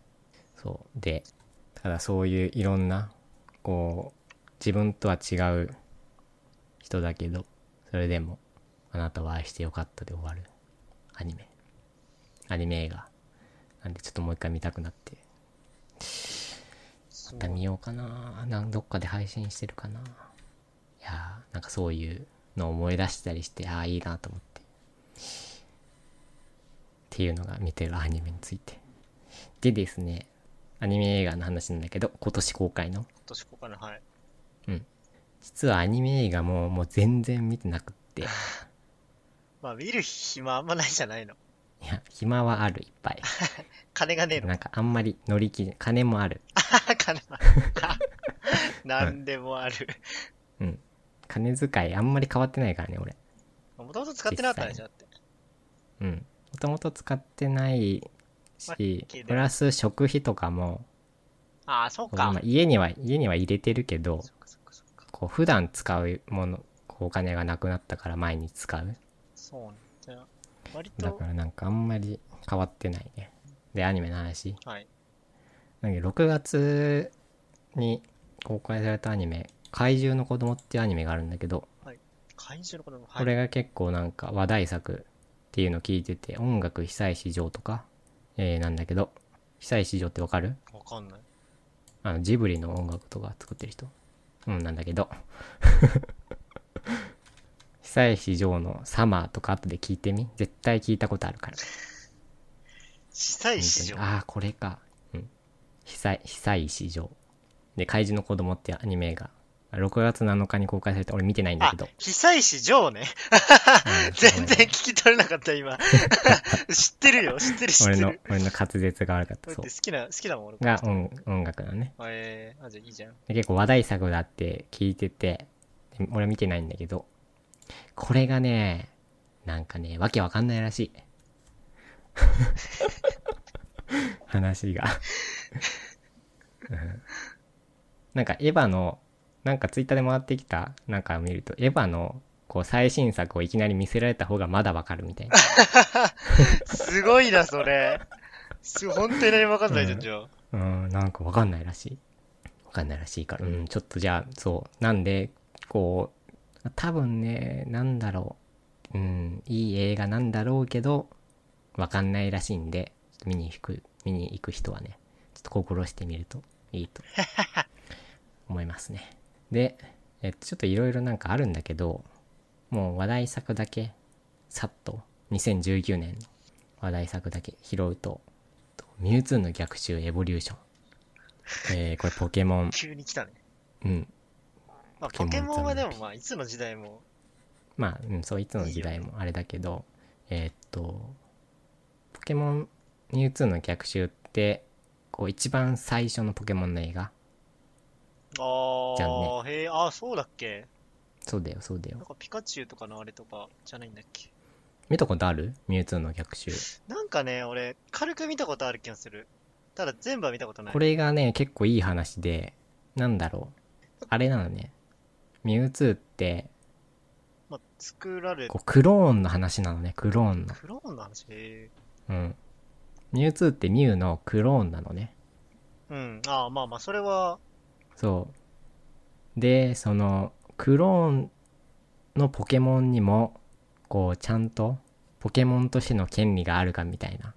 そう。でただそういういろんなこう自分とは違う人だけどそれでもあなたは愛してよかったで終わる。アニメ。アニメ映画。なんでちょっともう一回見たくなってまた見ようかな。なんどっかで配信してるかな。いやーなんかそういうのを思い出したりしてああいいなと思って。っていうのが見てるアニメについて。でですねアニメ映画の話なんだけど今年公開の。今年ここかな、はい。実はアニメ映画ももう全然見てなくって。い [laughs] まあ見る暇あんまないじゃないの。や暇はあるいっぱい [laughs] 金がねえの。なんかあんまり乗り気金もある [laughs] 金は。[laughs] [laughs] なんでもある。うん金遣いあんまり変わってないからね俺もともと使ってなかったでしょだって。うん。もともと使ってないまあしプラス食費とかも、ああ、そうか。こうまあ家には、家には入れてるけどそ、っかそっかそっか。こう普段使うもの、こうお金がなくなったから毎日使う。そうね。じゃあ、割とだか、らなんかあんまり変わってないね。で、アニメの話。はい。なんか6月に公開されたアニメ、怪獣の子供っていうアニメがあるんだけど、怪獣の子供、はい。これが結構なんか話題作っていうのを聞いてて、音楽久石譲とか、えー、なんだけど、久石譲ってわかる？わかんない。あのジブリの音楽とか作ってる人？うんなんだけど [laughs] 久石譲の「サマー」とか後で聞いてみ？絶対聞いたことあるから久石城。ああーこれか。うん。久久石譲で怪獣の子供ってアニメ映画6月7日に公開されて俺見てないんだあけど、久石城ね。うん [laughs] 全然聞き取れなかった、今。[laughs] 知ってるよ、知ってる、知って俺のる。俺の滑舌が悪かった。だそう好きな、好きだもん、俺。が音音楽なのね。えー、あ、じゃあいいじゃん。で結構話題作だって聞いてて。で俺は見てないんだけど。これがねなんかねわけわかんないらしい [laughs] 話がうんなんかエヴァのなんかツイッターで回ってきたなんかを見るとエヴァのこう最新作をいきなり見せられた方がまだわかるみたいなすごいな、それ。す本当に何もわかんないじゃん、じゃあ。うん、なんかわかんないらしい。わかんないらしいから。うん、ちょっとじゃあ、そう。なんで、こう、多分ね、なんだろう。うん、いい映画なんだろうけど、わかんないらしいんで、ちょっと見に行く、見に行く人はね、ちょっと心してみるといいと [laughs] 思いますね。で、えっと、ちょっといろいろなんかあるんだけど、もう話題作だけ、さっと、2019年の話題作だけ拾うと、ミュウツーの逆襲エボリューション。えー、これポケモン。急に来たね。うん。まあ、ポケモンはでもまあ、いつの時代も、まあ、うん、そう、いつの時代もあれだけど、えーっと、ポケモンミュウツーの逆襲って、こう一番最初のポケモンの映画。あじゃんー、へえ、あー、そうだっけ？そうだよそうだよ。なんかピカチュウとかのあれとかじゃないんだっけ？見たことある？ミュウツーの逆襲。なんかね、俺、軽く見たことある気がする。ただ全部は見たことない。これがね結構いい話でなんだろう。あれなのね。ミュウツーってまあ、作られこうクローンの話なのねクローンの。クローンの話？へうん。ミュウツーってミュウのクローンなのね。え。うん。ああ、まあまあ、それは、そう。でそのクローンのポケモンにもこうちゃんとポケモンとしての権利があるかみたいな。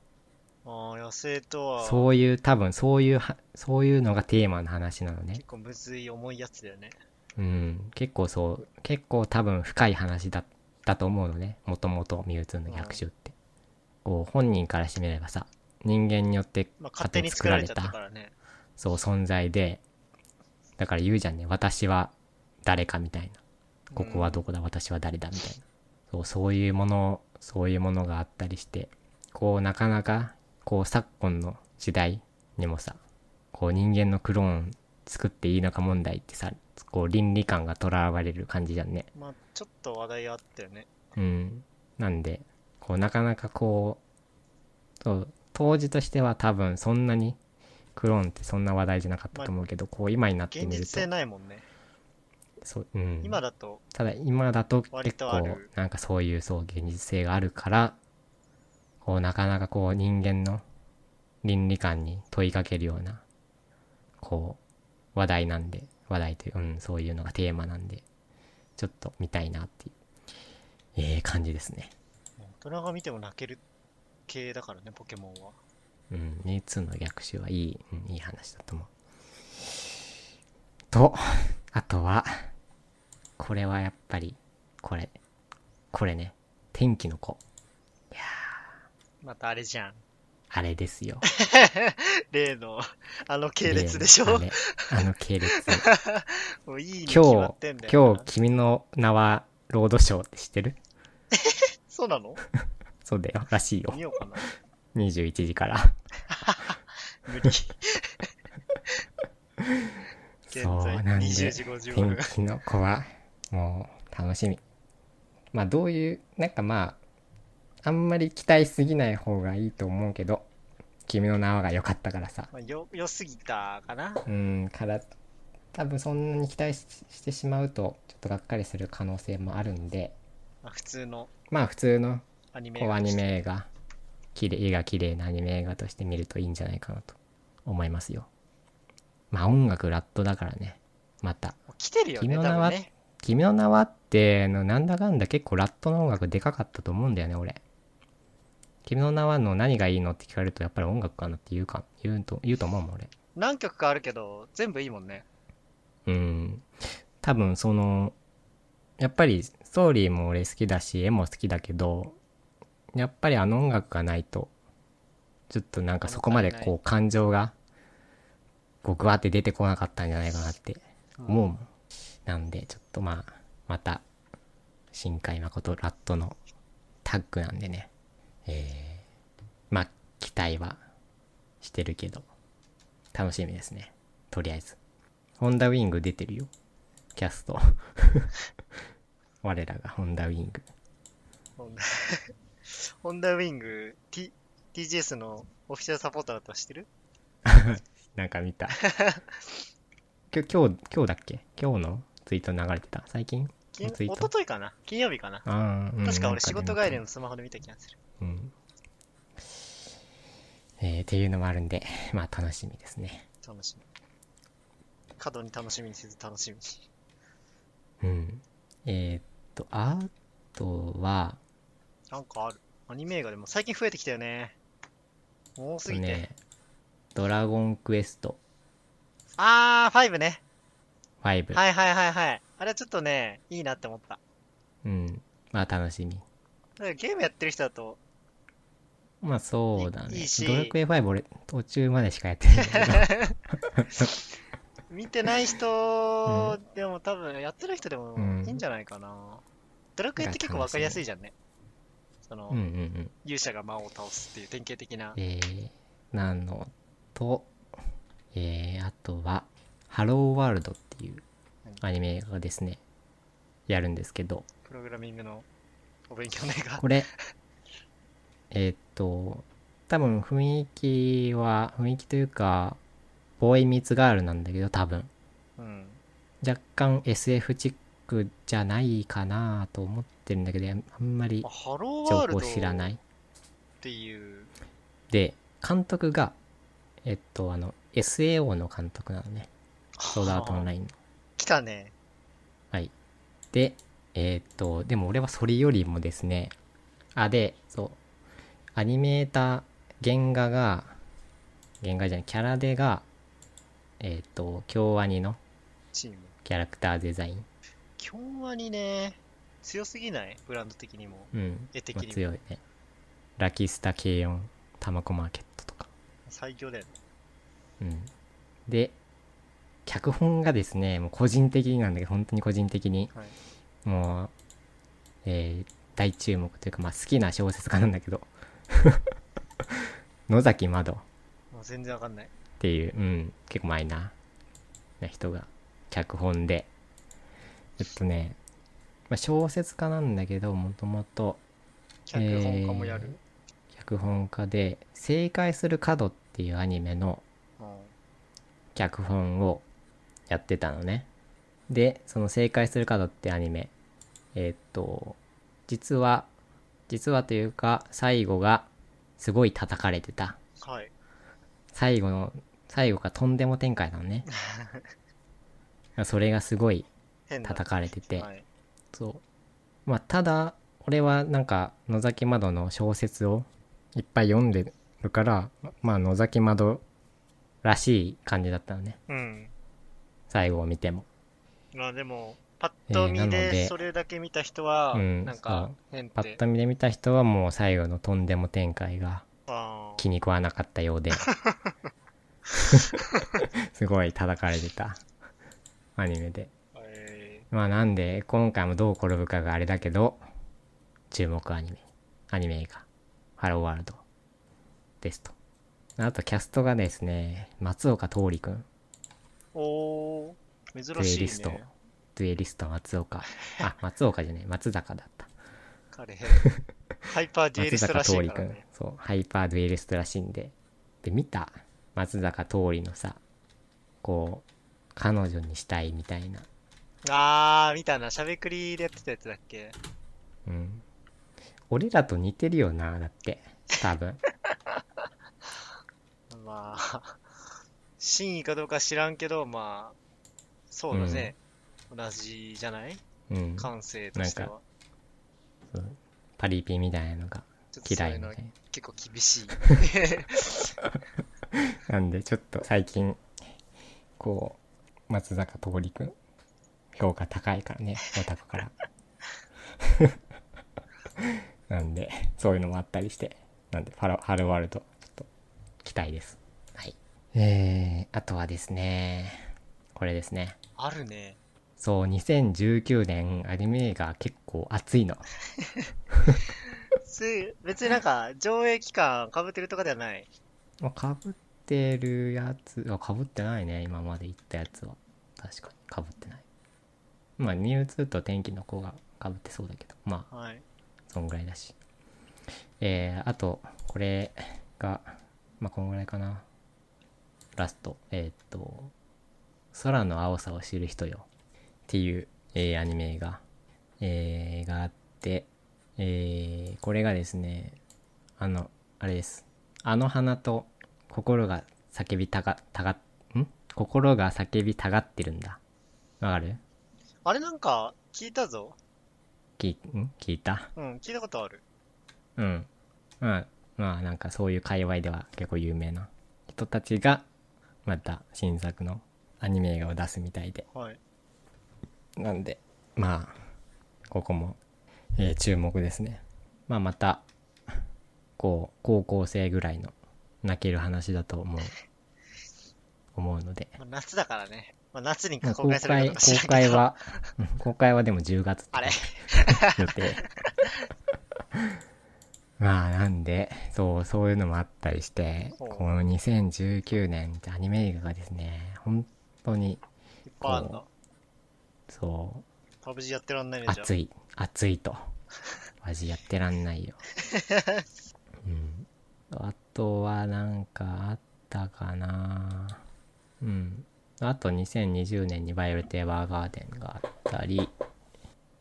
ああ、野生とは、そういう多分そういうはそういうのがテーマの話なのね。結構むずい重いやつだよね。うん。結構そう結構多分深い話だったと思うのね。もともとミュウツーの逆襲ってこう本人からしてみればさ人間によってまあ、勝手に作られた。そう存在でだから言うじゃんね私は誰かみたいな。ここはどこだ、私は誰だみたいな。そうそういうものそういうものがあったりしてこうなかなかこう昨今の時代にもさこう人間のクローン作っていいのか問題ってさこう倫理観がとらわれる感じじゃんね。まあ、ちょっと話題あったよね。うん。なんでこうなかなかこうそう当時としては多分そんなにクローンってそんな話題じゃなかったと思うけど、こう今になってみると現実性ないもんね。そう、うん、今だと、ただ今だと結構なんかそういうそう現実性があるからこうなかなかこう人間の倫理観に問いかけるようなこう話題なんで話題という、うん、そういうのがテーマなんでちょっと見たいなっていう、えー感じですね大人が見ても泣ける系だからね、ポケモンは。うんミュウツーの逆襲はいい、うん、いい話だと思うとあとはこれはやっぱりこれこれね天気の子またあれじゃん。あれですよ。[laughs] 例の、あの系列でしょ？あれあの系列。[laughs] もういいに決ま今ってんだ日、よな。今日、君の名はロードショーって知ってる？そうなの？[laughs] そうだよ、らしいよ見。ようかな。21時から。[laughs] 無理。[laughs] 現そう、在なんで、20時55天分。気の子は、もう、楽しみ。まあ、どういう、なんかまあ、あんまり期待しすぎない方がいいと思うけど、君の名はが良かったからさ。まあ、よ、良すぎたかな。うん、から、多分そんなに期待ししてしまうと、ちょっとがっかりする可能性もあるんで、まあ、普通のまあ普通のアニメ映画としてメ映画綺麗絵が綺麗なアニメ映画として見るといいんじゃないかなと思いますよ。まあ音楽ラットだからね。また。来てるよね、多君の名は分ね。「君の名は」ってのなんだかんだ結構ラットの音楽でかかったと思うんだよね俺。君の名はの何がいいのって聞かれるとやっぱり音楽かなって言うか言うと言うと思うもん俺。何曲かあるけど、全部いいもんね。うん。多分そのやっぱりストーリーも俺好きだし絵も好きだけどやっぱりあの音楽がないとちょっとなんかそこまでこう感情がこうグワって出てこなかったんじゃないかなって思うもん、なんでちょっとまあまた新海誠ラットのタッグなんでね。えー、まあ期待はしてるけど楽しみですね。とりあえず。ホンダウィング出てるよ。キャスト。[laughs] 我らがホンダウィング。ホンダウィング、T、TGS のオフィシャルサポーターだったら知ってる？[laughs] なんか見た。[laughs] 今日、今日、今日だっけ？今日のツイート流れてた？最近？金ツイート？一昨日かな？金曜日かな？ああ、うん確か俺仕事帰りのスマホで見た気がする。うん。えー、っていうのもあるんで、まあ楽しみですね。楽しみ。過度に楽しみにせず楽しみに。うん。えー、っと、あとは、なんかある。アニメ映画でも最近増えてきたよね。多すぎて。ね、ドラゴンクエストあー、5ね。5。はいはいはいはい。あれはちょっとね、いいなって思った。うん。まあ楽しみ。だからゲームやってる人だと、まあそうだね。いいドラクエ5俺途中までしかやってない。[laughs] 見てない人でも多分、やってる人でもうんいいんじゃないかな。ドラクエって結構わかりやすいじゃんね。その、うんうんうん。勇者が魔王を倒すっていう典型的な。えー、なのと、えー、あとは、ハローワールドっていうアニメがですね、やるんですけど、プログラミングのお勉強の映画。これ、えーっと、多分雰囲気は、雰囲気というか、ボーイミーツガールなんだけど、多分。うん。若干 SF チックじゃないかなと思ってるんだけど、あんまり情報知らないっ。ていう。で、監督が、えっと、あの、SAO の監督なのね。ソードアートオンラインの。来たね。はい。で、えーっと、でも俺はそれよりもですね、あ、で、そう、アニメーター、原画が、原画じゃない、キャラデが、えーっと、京アニのチーム。キャラクターデザイン。京アニね、強すぎない？ブランド的にも。うん。まあ絵的にも。強いね。ラキスタ軽音、タマコマーケットとか。最強だよね。うん。で、脚本がですね、もう個人的になんだけど、本当に個人的に、はい。もう、えー大注目というか、まあ好きな小説家なんだけど、[laughs] 野崎窓っもう全然わかんない。ていう、うん、結構マイナーな人が脚本で、えっとね、まあ、小説家なんだけど、もともと、脚本家もやる？脚本家で、正解する角っていうアニメのうん脚本をやってたのね。で、その正解する角ってアニメ、えーっと、実は、実はというか、最後がすごい叩かれてた。はい。最後の、最後がとんでも展開なのね。それがすごい。叩かれてて、はい。そう。まあ、ただ、俺はなんか、野崎窓の小説をいっぱい読んでるから、まあ、野崎窓らしい感じだったのね。うん。最後を見ても。まあでも、パッと見ででそれだけ見た人は、うんなんか変ってパッ。と見で見た人はもう最後のとんでも展開が気に食わなかったようで [laughs] [laughs] すごい叩かれてた。アニメで。えまあなんで今回もどう転ぶかがあれだけど注目アニメ。アニメ映画。ハローワールドですと。あとキャストがですね松岡桃李くん。ー、おー、デュ珍しいエリスト。ね。デュエリスト松岡。あ松岡じゃねえ。松坂だった。彼、ハイパーデュエリ松坂ストらし [laughs] 桃李くん。いからね。そう。ハイパーデュエリストらしいんで。で見た？松坂桃李のさこう彼女にしたいみたいな。あー、見たな。しゃべくりでやってたやつだっけ？うん。俺らと似てるよなだって。多分。[laughs] まあ、真意かどうか知らんけど、まあ、そうだね。同じじゃない？うん。感性としてなんは。パリピみたいなのが嫌いみたい結構厳しい。[laughs] な [laughs] なんでちょっと最近こう松坂桃李くん評価高いからねオタクから。[laughs] なんでそういうのもあったりしてなんでハロハローワールドちょっと期待です。はい。えー、あとはですねこれですね。あるね。そう2019年アニメ映画結構熱いの。[laughs] つ別になんか、上映期間被ってるとかではない。まあ、かぶってるやつあかぶってないね。今まで言ったやつは。確かに。かぶってない。まあミューと天気の子がかぶってそうだけど。まあはい。そんぐらいだし。えー、あとこれがまあこんぐらいかな。ラスト。えーっと「空の青さを知る人よ」っていう、えーアニメ映画、えーがあってえーこれがですねあのあれです。あの花と心が叫びたがたがん？心が叫びたがってるんだわかる？あれなんか、聞いたぞ。聞いん？聞いた？うん、聞いたことある。うん。まあ、まあなんかそういう界隈では結構有名な人たちがまた新作のアニメ映画を出すみたいで。はい。なんで、まあ、ここも、えー注目ですね。まあまた、こう、高校生ぐらいの泣ける話だと思う、思うので。まあ、夏だからね。まあ、夏にまあ公公開される開、か公らんけど。開は、うん公開はでも10月ってあれ？予定。[laughs] まあなんで、そう、そういうのもあったりして、この2019年ってアニメ映画がですね、本当に、いっぱいあんだ。そう、パブ G やってらんないね、じゃあ。熱い、熱いと。マジやってらんないよ。[laughs] うん。あとはなんかあったかなうん。あと2020年にバイオレット・エヴァーガーデンがあったり、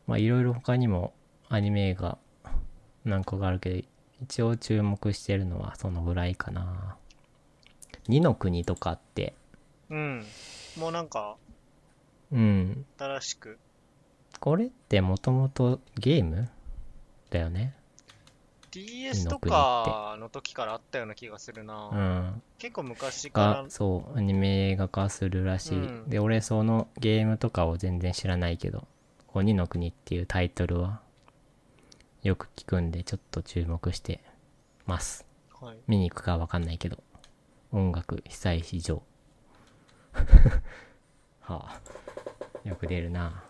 まあいろいろ他にもアニメ映画何個かあるけど、一応注目してるのはそのぐらいかな。二の国とかって、うん。もうなんか、うん。新しく。これってもともとゲームだよね。DS とかの時からあったような気がするな。うん。結構昔からが、そう、アニメ映画化するらしい。うんで、俺そのゲームとかを全然知らないけど、鬼の国っていうタイトルはよく聞くんで、ちょっと注目してます。はい。見に行くかわかんないけど。音楽被災市場。[laughs] はあ。よく出るな。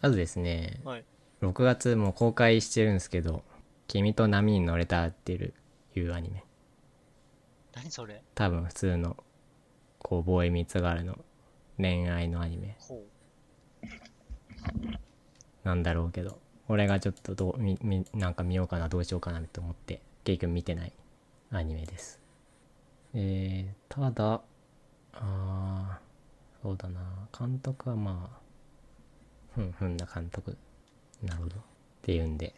あとですね、はい。6月もう公開してるんですけど、君と波に乗れたってるいうアニメ。何それ？多分普通のこうボーイミーツガールの恋愛のアニメ。ほなんだろうけど。俺がちょっとどうみみなんか見ようかなどうしようかなと思って結局見てないアニメです。えー、ただあーそうだな。監督はまあふんふんな監督なるほど。っていうんで。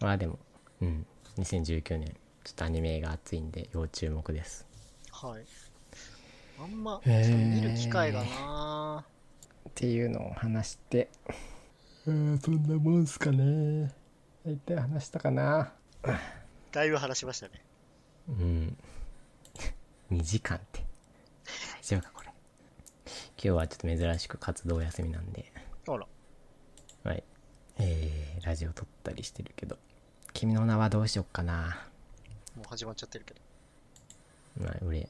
まあでもうん。2019年ちょっとアニメが熱いんで要注目です。う。はい。あんま、見る機会がなっていうのを話して。うんそんなもんすかね。大体話したかな。だいぶ話しましたね。うん。2時間って。大丈夫かこれ。今日はちょっと珍しく活動休みなんで。あら。はい。えー、ラジオ撮ったりしてるけど君の名はどうしよっかなもう始まっちゃってるけど。まあ俺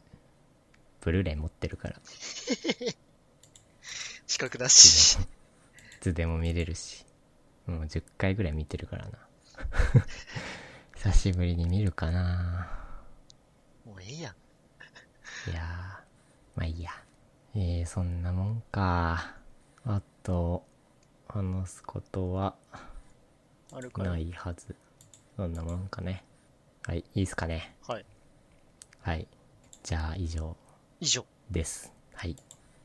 ブルーレイ持ってるから [laughs] 資格だし。いつでも見れるしもう10回ぐらい見てるからな [laughs] 久しぶりに見るかなもうええやん。いやー、まあいいや。えー、そんなもんか。あと、話すことは。ないはず。そんなもんかね。はい、いいっすかね。はい。はい。じゃあ以上以上。です。はい。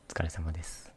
お疲れ様です。